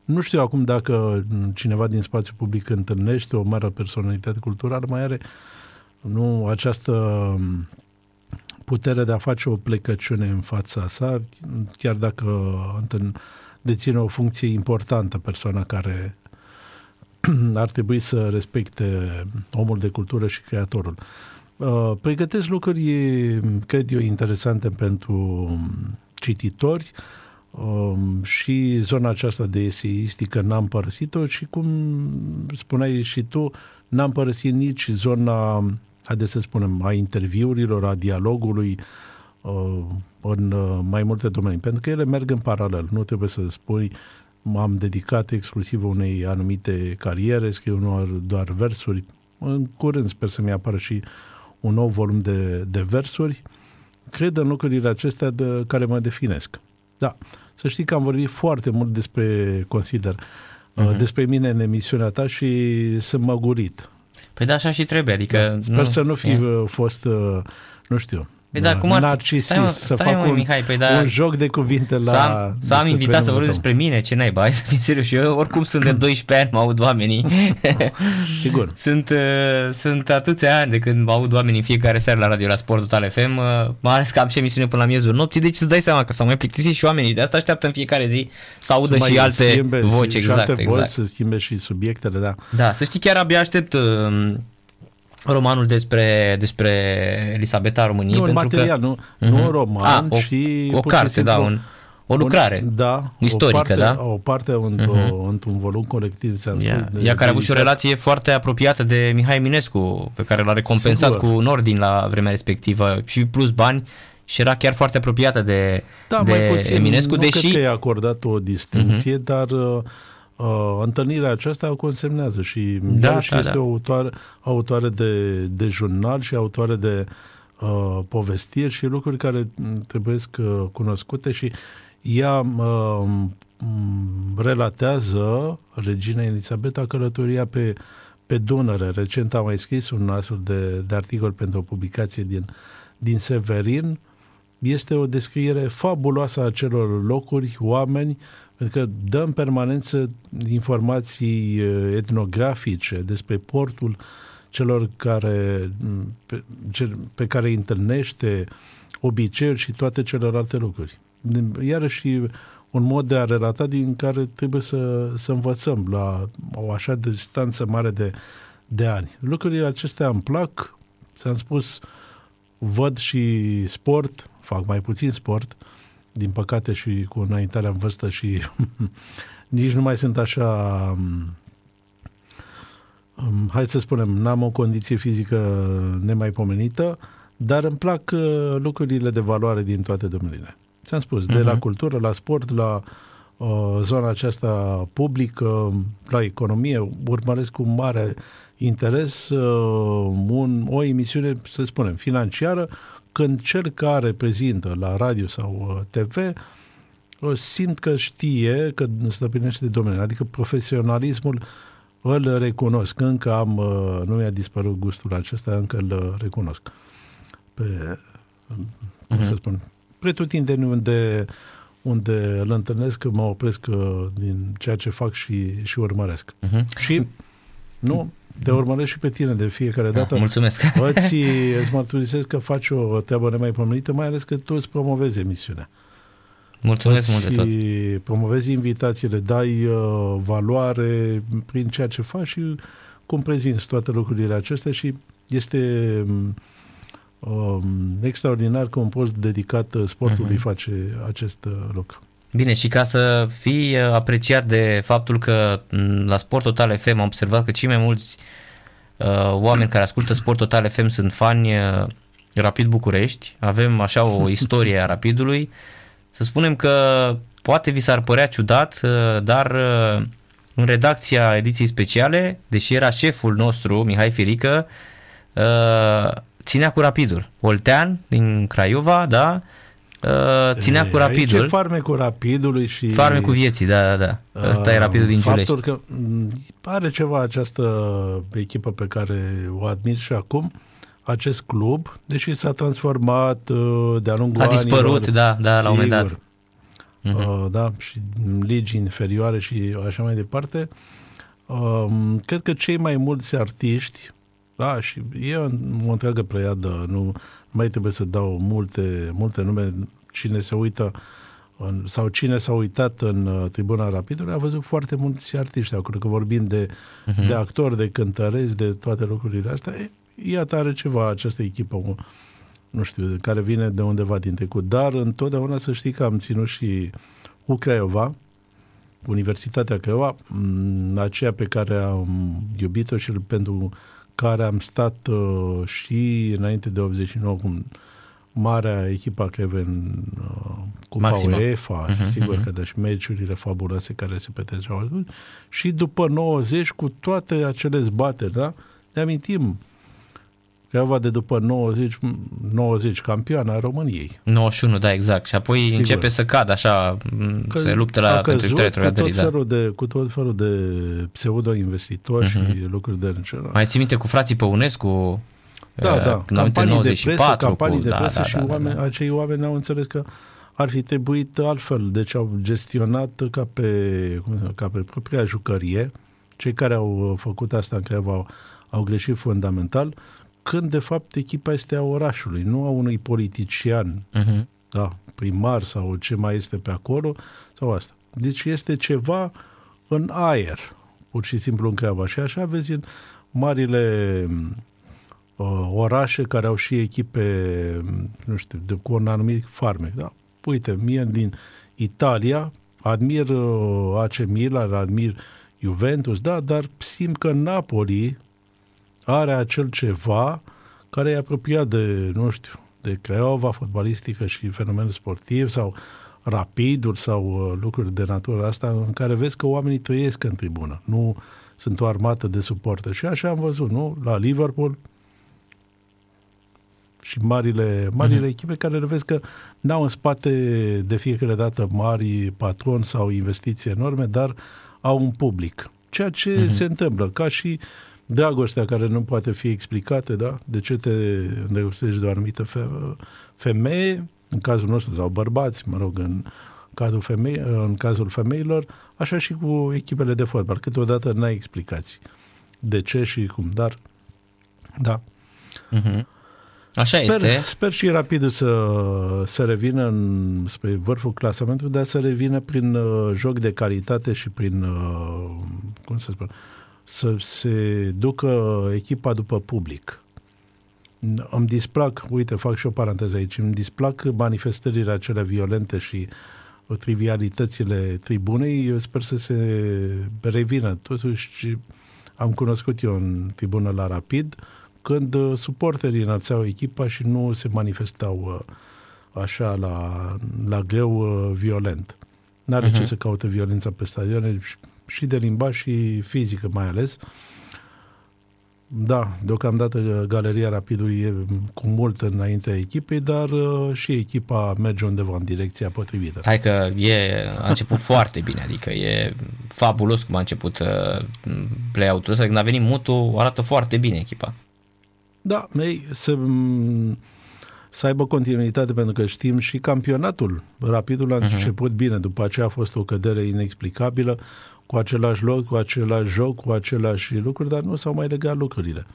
Nu știu acum dacă cineva din spațiu public întâlnește o mare personalitate culturală, mai are nu această putere de a face o plecăciune în fața sa, chiar dacă întân- deține o funcție importantă persoana care [clears throat] ar trebui să respecte omul de cultură și creatorul. Uh, Pregătesc lucruri, cred eu, interesante pentru cititori um, și zona aceasta de eseistică n-am părăsit-o și cum spuneai și tu, n-am părăsit nici zona, haideți să spunem, a interviurilor, a dialogului uh, în uh, mai multe domenii, pentru că ele merg în paralel, nu trebuie să spui m-am dedicat exclusiv unei anumite cariere, scriu doar, doar versuri. În curând sper să-mi apară și un nou volum de, de versuri. Cred în lucrurile acestea de, care mă definesc. Da, să știi că am vorbit foarte mult despre, consider, uh-huh. despre mine în emisiunea ta și sunt măgurit. Păi da, așa și trebuie, adică... Da, sper să nu fi e. fost, uh, nu știu, Păi da, cum ar fi? narcisist, Stai, mă, să stai, fac mă, un, Mihai, păi da- un joc de cuvinte la... Să am, să am despre invitat să fenomenul vorbesc tău. despre mine, ce naiba, hai să fim serios. Și eu oricum sunt de [clears throat] 12 ani, mă aud oamenii. [laughs] Sigur. sunt, uh, sunt atâția ani de când mă aud oamenii în fiecare seară la radio la Sport Total FM, uh, mai ales că am și emisiune până la miezul nopții, deci îți dai seama că s-au mai plictisit și oamenii și de asta așteaptă în fiecare zi să audă Să și mai alte schimbe, voci, și exact, alte exact. voci, să schimbe și subiectele, da. Da, să știi, chiar abia aștept uh, romanul despre, despre Elisabeta României. Nu, un pentru material, că, nu, nu un roman, Ah, o, și o pur și carte, simplu da, un, o lucrare. Un, da, istorică, o parte, da? O parte într-o, uh-huh. într-un volum colectiv, ți-am Ea, spus. de- ea care a avut și o dedicat. relație foarte apropiată de Mihai Eminescu, pe care l-a recompensat Sigur. cu un ordin la vremea respectivă și plus bani și era chiar foarte apropiată de, Da, de mai puțin, Eminescu, nu deși... cred că i-a acordat o distinție, uh-huh. dar uh, uh, întâlnirea aceasta o consemnează și Da, da, și da, este da. o autoare, autoare de, de jurnal și autoare de uh, povestiri și lucruri care m, trebuie uh, cunoscute și ea uh, m, relatează regina Elisabeta călătoria pe, pe Dunăre. Recent am mai scris un astfel de, de articol pentru o publicație din, din Severin, este o descriere fabuloasă a acelor locuri, oameni, pentru că dă în permanență informații eh, etnografice despre portul celor care, m, pe, ce, pe care îi întâlnește, obiceiuri și toate celelalte lucruri. Iarăși un mod de a relata din care trebuie să, să învățăm la o așa distanță mare de, de ani. Lucrurile acestea îmi plac, ți-am spus, văd și sport, fac mai puțin sport, din păcate și cu înaintarea în vârstă și [laughs] nici nu mai sunt așa, um, hai să spunem, n-am o condiție fizică nemaipomenită, dar îmi plac uh, lucrurile de valoare din toate domeniile. Ți-am spus, uh-huh. de la cultură, la sport, la uh, zona aceasta publică, la economie, urmăresc cu mare interes uh, un, o emisiune, să spunem, financiară, când cel care prezintă la radio sau uh, TV uh, simt că știe, că stăpânește domeniul, adică profesionalismul îl recunosc. Încă am, uh, nu mi-a dispărut gustul acesta, încă îl uh, recunosc. Pe, cum uh-huh. să spun, pretutindeni unde, unde îl întâlnesc, mă opresc uh, din ceea ce fac și, și urmăresc. Uh-huh. Și, nu, te urmăresc și pe tine de fiecare dată. Da, mulțumesc. Îți, îți mărturisesc că faci o treabă nemaipomenită, mai ales că tu îți promovezi emisiunea. Mulțumesc mult de tot. promovezi invitațiile, dai uh, valoare prin ceea ce faci și cum prezinți toate lucrurile acestea și este um, extraordinar că un post dedicat sportului uh-huh. face acest uh, lucru. Bine, și ca să fii uh, apreciat de faptul că la Sport Total FM am observat că cei mai mulți uh, oameni care ascultă Sport Total FM sunt fani uh, Rapid București, avem așa o [laughs] istorie a Rapidului, să spunem că poate vi s-ar părea ciudat, uh, dar uh, în redacția ediției speciale, deși era șeful nostru, Mihai Firică, uh, ținea cu Rapidul. Oltean din Craiova, da, ținea e, cu Rapidul. Aici farme cu Rapidului și... Farme cu vieții, da, da, da. Ăsta uh, e Rapidul din Faptul Giulești. că are ceva această echipă pe care o admir și acum, acest club, deși s-a transformat uh, de-a lungul A dispărut, anilor, da, da, la un moment dat. Uh-huh. Da, și legi inferioare și așa mai departe. Uh, cred că cei mai mulți artiști, da, și e o, o întreagă pleiadă, nu mai trebuie să dau multe, multe nume, cine se uită în, sau cine s-a uitat în uh, Tribuna Rapidului a văzut foarte mulți artiști acolo, că vorbim de, uh-huh. de actori, de cântăreți, de toate lucrurile astea. E, iată, are ceva această echipă, nu știu, care vine de undeva din trecut. Dar întotdeauna să știi că am ținut și cu Craiova, Universitatea Craiova, aceea pe care am iubit-o și pentru care am stat uh, și înainte de 89 cu marea echipa Craiova în uh, Cupa Maxima. UEFA, uh-huh, sigur uh-huh. că da, și meciurile fabuloase care se petreceau și după 90 cu toate acele zbateri, da? Ne amintim Craiova de după 90, 90 campioana României. 91, da, exact. Și apoi Sigur. începe să cadă așa, că se luptă la pentru cu tot, da. felul de, cu tot felul de pseudo-investitori uh-huh. și mhm. lucruri de genul. Mai ții minte cu frații Păunescu? Da, uh, da, campanii 94, de presă, campanii cu, de presă da, da, și da, oameni, da, da. acei oameni au înțeles că ar fi trebuit altfel, deci au gestionat ca pe, cum ca pe propria jucărie. Cei care au făcut asta în Craiova au, au greșit fundamental când de fapt echipa este a orașului, nu a unui politician, uh-huh. da, primar sau ce mai este pe acolo, sau asta. Deci este ceva în aer, pur și simplu în Craiova. Și așa vezi în marile uh, orașe care au și echipe, nu știu, de, cu un anumit farmec. Da? Uite, mie din Italia admir uh, AC Milan, admir Juventus, da, dar simt că Napoli are acel ceva care e apropiat de, nu știu, de Craiova, fotbalistică și fenomenul sportiv sau rapiduri sau uh, lucruri de natură asta în care vezi că oamenii trăiesc în tribună, nu sunt o armată de suportă. Și așa am văzut, nu? La Liverpool și marile, marile uh-huh. echipe care le vezi că n-au în spate de fiecare dată mari patroni sau investiții enorme, dar au un public. Ceea ce uh-huh. se întâmplă, ca și dragostea care nu poate fi explicată, da? De ce te îndrăgostești de o anumită femeie, în cazul nostru, sau bărbați, mă rog, în cazul, femei, în cazul femeilor, așa și cu echipele de fotbal. Câteodată n-ai explicații de ce și cum, dar da. Uh-huh. Așa sper, este. Sper și rapid să, să revină în, spre vârful clasamentului, dar să revină prin uh, joc de calitate și prin, uh, cum să spun, uh, să se ducă echipa după public. Îmi displac, uite, fac și o paranteză aici, îmi displac manifestările acelea violente și trivialitățile tribunei, eu sper să se revină. Totuși, am cunoscut eu în tribună la Rapid, când suporterii înălțau echipa și nu se manifestau uh, așa la, la greu uh, violent. N-are uh-huh. ce să caute violența pe stadioane și de limbaj și fizică mai ales. Da, deocamdată Galeria Rapidului e cu mult înaintea echipei, dar uh, și echipa merge undeva în direcția potrivită. Hai că e, a început foarte bine, adică e fabulos cum a început uh, play-out-ul ăsta, când a venit Mutu, arată foarte bine echipa. Da, ei, se, să aibă continuitate, pentru că știm și campionatul. Rapidul a uh-huh. început bine, după aceea a fost o cădere inexplicabilă, cu același loc, cu același joc, cu același lucruri, dar nu s-au mai legat lucrurile.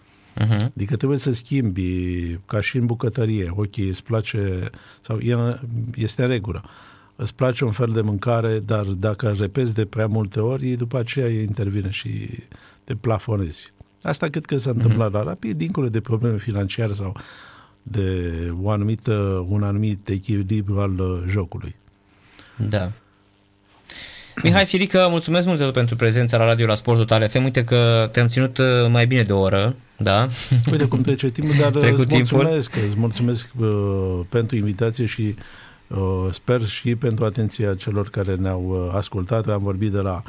Uh-huh. Adică trebuie să schimbi, ca și în bucătărie, ok, îți place, sau e, este în regulă. îți place un fel de mâncare, dar dacă repezi de prea multe ori, după aceea intervine și te plafonezi. Asta cred că s-a mhm. întâmplat mm-hmm. la Rapid, dincolo de probleme financiare sau de o anumită, un anumit echilibru al uh, jocului. Da. Mihai Firică, mulțumesc mult pentru prezența la radio la Sport Total FM. Uite că te-am ținut uh, mai bine de o oră, da? Uite cum trece timpul, dar [laughs] Trecut îți mulțumesc, timpul. îți mulțumesc uh, pentru invitație și uh, sper și pentru atenția celor care ne-au uh, ascultat. Am vorbit de la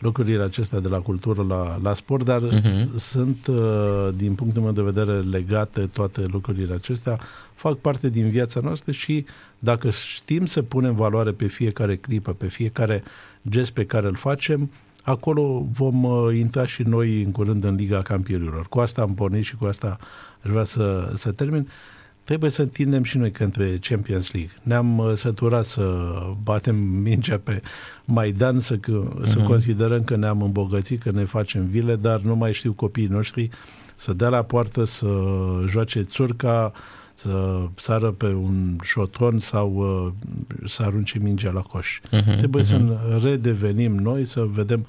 lucrurile acestea de la cultură la, la sport, dar uh-huh. sunt, uh, din punctul meu de vedere, legate toate lucrurile acestea, fac parte din viața noastră și dacă știm să punem valoare pe fiecare clipă, pe fiecare gest pe care îl facem, acolo vom uh, intra și noi în curând în Liga Campionilor. Cu asta am pornit și cu asta aș vrea să, să termin trebuie să întindem și noi către Champions League. Ne-am uh, săturat să batem mingea pe Maidan, să, uh-huh. să mhm. considerăm că ne-am îmbogățit, că ne facem vile, dar nu mai știu copiii noștri să dea la poartă, să joace țurca, să sară pe un șotron sau uh, să arunce mingea la coș. Uh-huh, Trebuie uh-huh. să redevenim noi, să vedem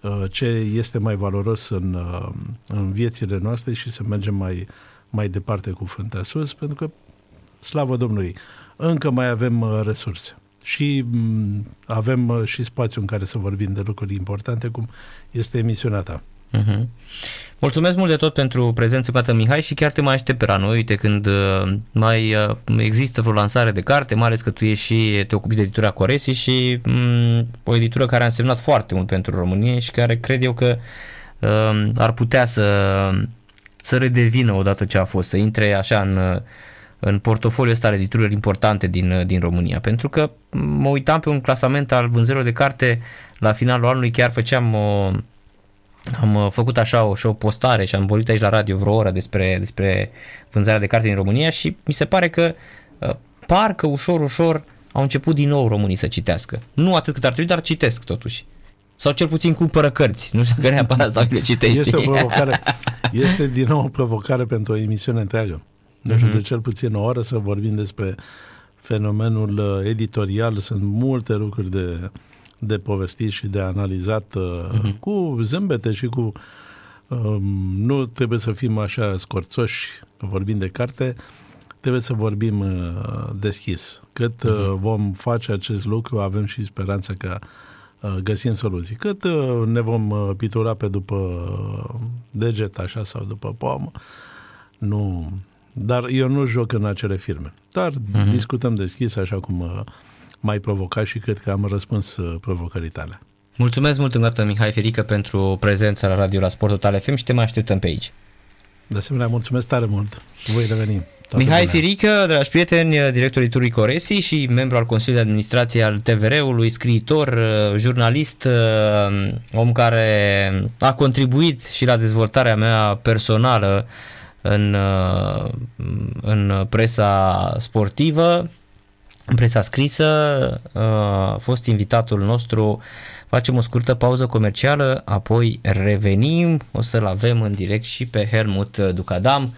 uh, ce este mai valoros în, uh, în viețile noastre și să mergem mai mai departe cu Fânta Sus, pentru că, slavă Domnului, încă mai avem uh, resurse și mm, avem uh, și spațiu în care să vorbim de lucruri importante, cum este emisiunea ta. Uh-huh. Mulțumesc mult de tot pentru prezență, Pată Mihai, și chiar te mai aștept pe la noi, uite, când uh, mai există vreo lansare de carte, mai ales că tu ești și te ocupi de editura Coresi și um, o editură care a însemnat foarte mult pentru România și care cred eu că um, ar putea să să redevină odată ce a fost, să intre așa în, în portofoliul ăsta editurilor importante din, din România. Pentru că mă uitam pe un clasament al vânzărilor de carte la finalul anului, chiar făceam o, am făcut așa o, și o postare și am vorbit aici la radio vreo oră despre, despre vânzarea de carte din România și mi se pare că uh, parcă ușor, ușor au început din nou românii să citească. Nu atât cât ar trebui, dar citesc totuși sau cel puțin cumpără cărți. Nu știu că neapărat sau le citești. Este o provocare, [laughs] este din nou o provocare pentru o emisiune întreagă. Nu știu, mm-hmm. de cel puțin o oră să vorbim despre fenomenul uh, editorial. Sunt multe lucruri de, de povestit și de analizat mm-hmm. cu zâmbete și cu... Um, nu trebuie să fim așa scorțoși vorbind de carte, trebuie să vorbim uh, deschis. Cât mm-hmm. vom face acest lucru, avem și speranța că Uh, găsim soluții. Cât uh, ne vom uh, pitura pe după deget așa sau după pomă, nu... Dar eu nu joc în acele firme. Dar uh-huh. discutăm deschis așa cum mai provocat și cred că am răspuns provocării tale. Mulțumesc mult încă dată, Mihai Ferică, pentru prezența la radio la Sport Total FM și te mai așteptăm pe aici. De asemenea, mulțumesc tare mult. Voi reveni. Toată Mihai bună. Firică, dragi prieteni, directorul Turului Coresi și membru al Consiliului de Administrație al TVR-ului, scriitor, uh, jurnalist, uh, om care a contribuit și la dezvoltarea mea personală în, uh, în presa sportivă, în presa scrisă, a fost invitatul nostru. Facem o scurtă pauză comercială, apoi revenim, o să-l avem în direct și pe Helmut Ducadam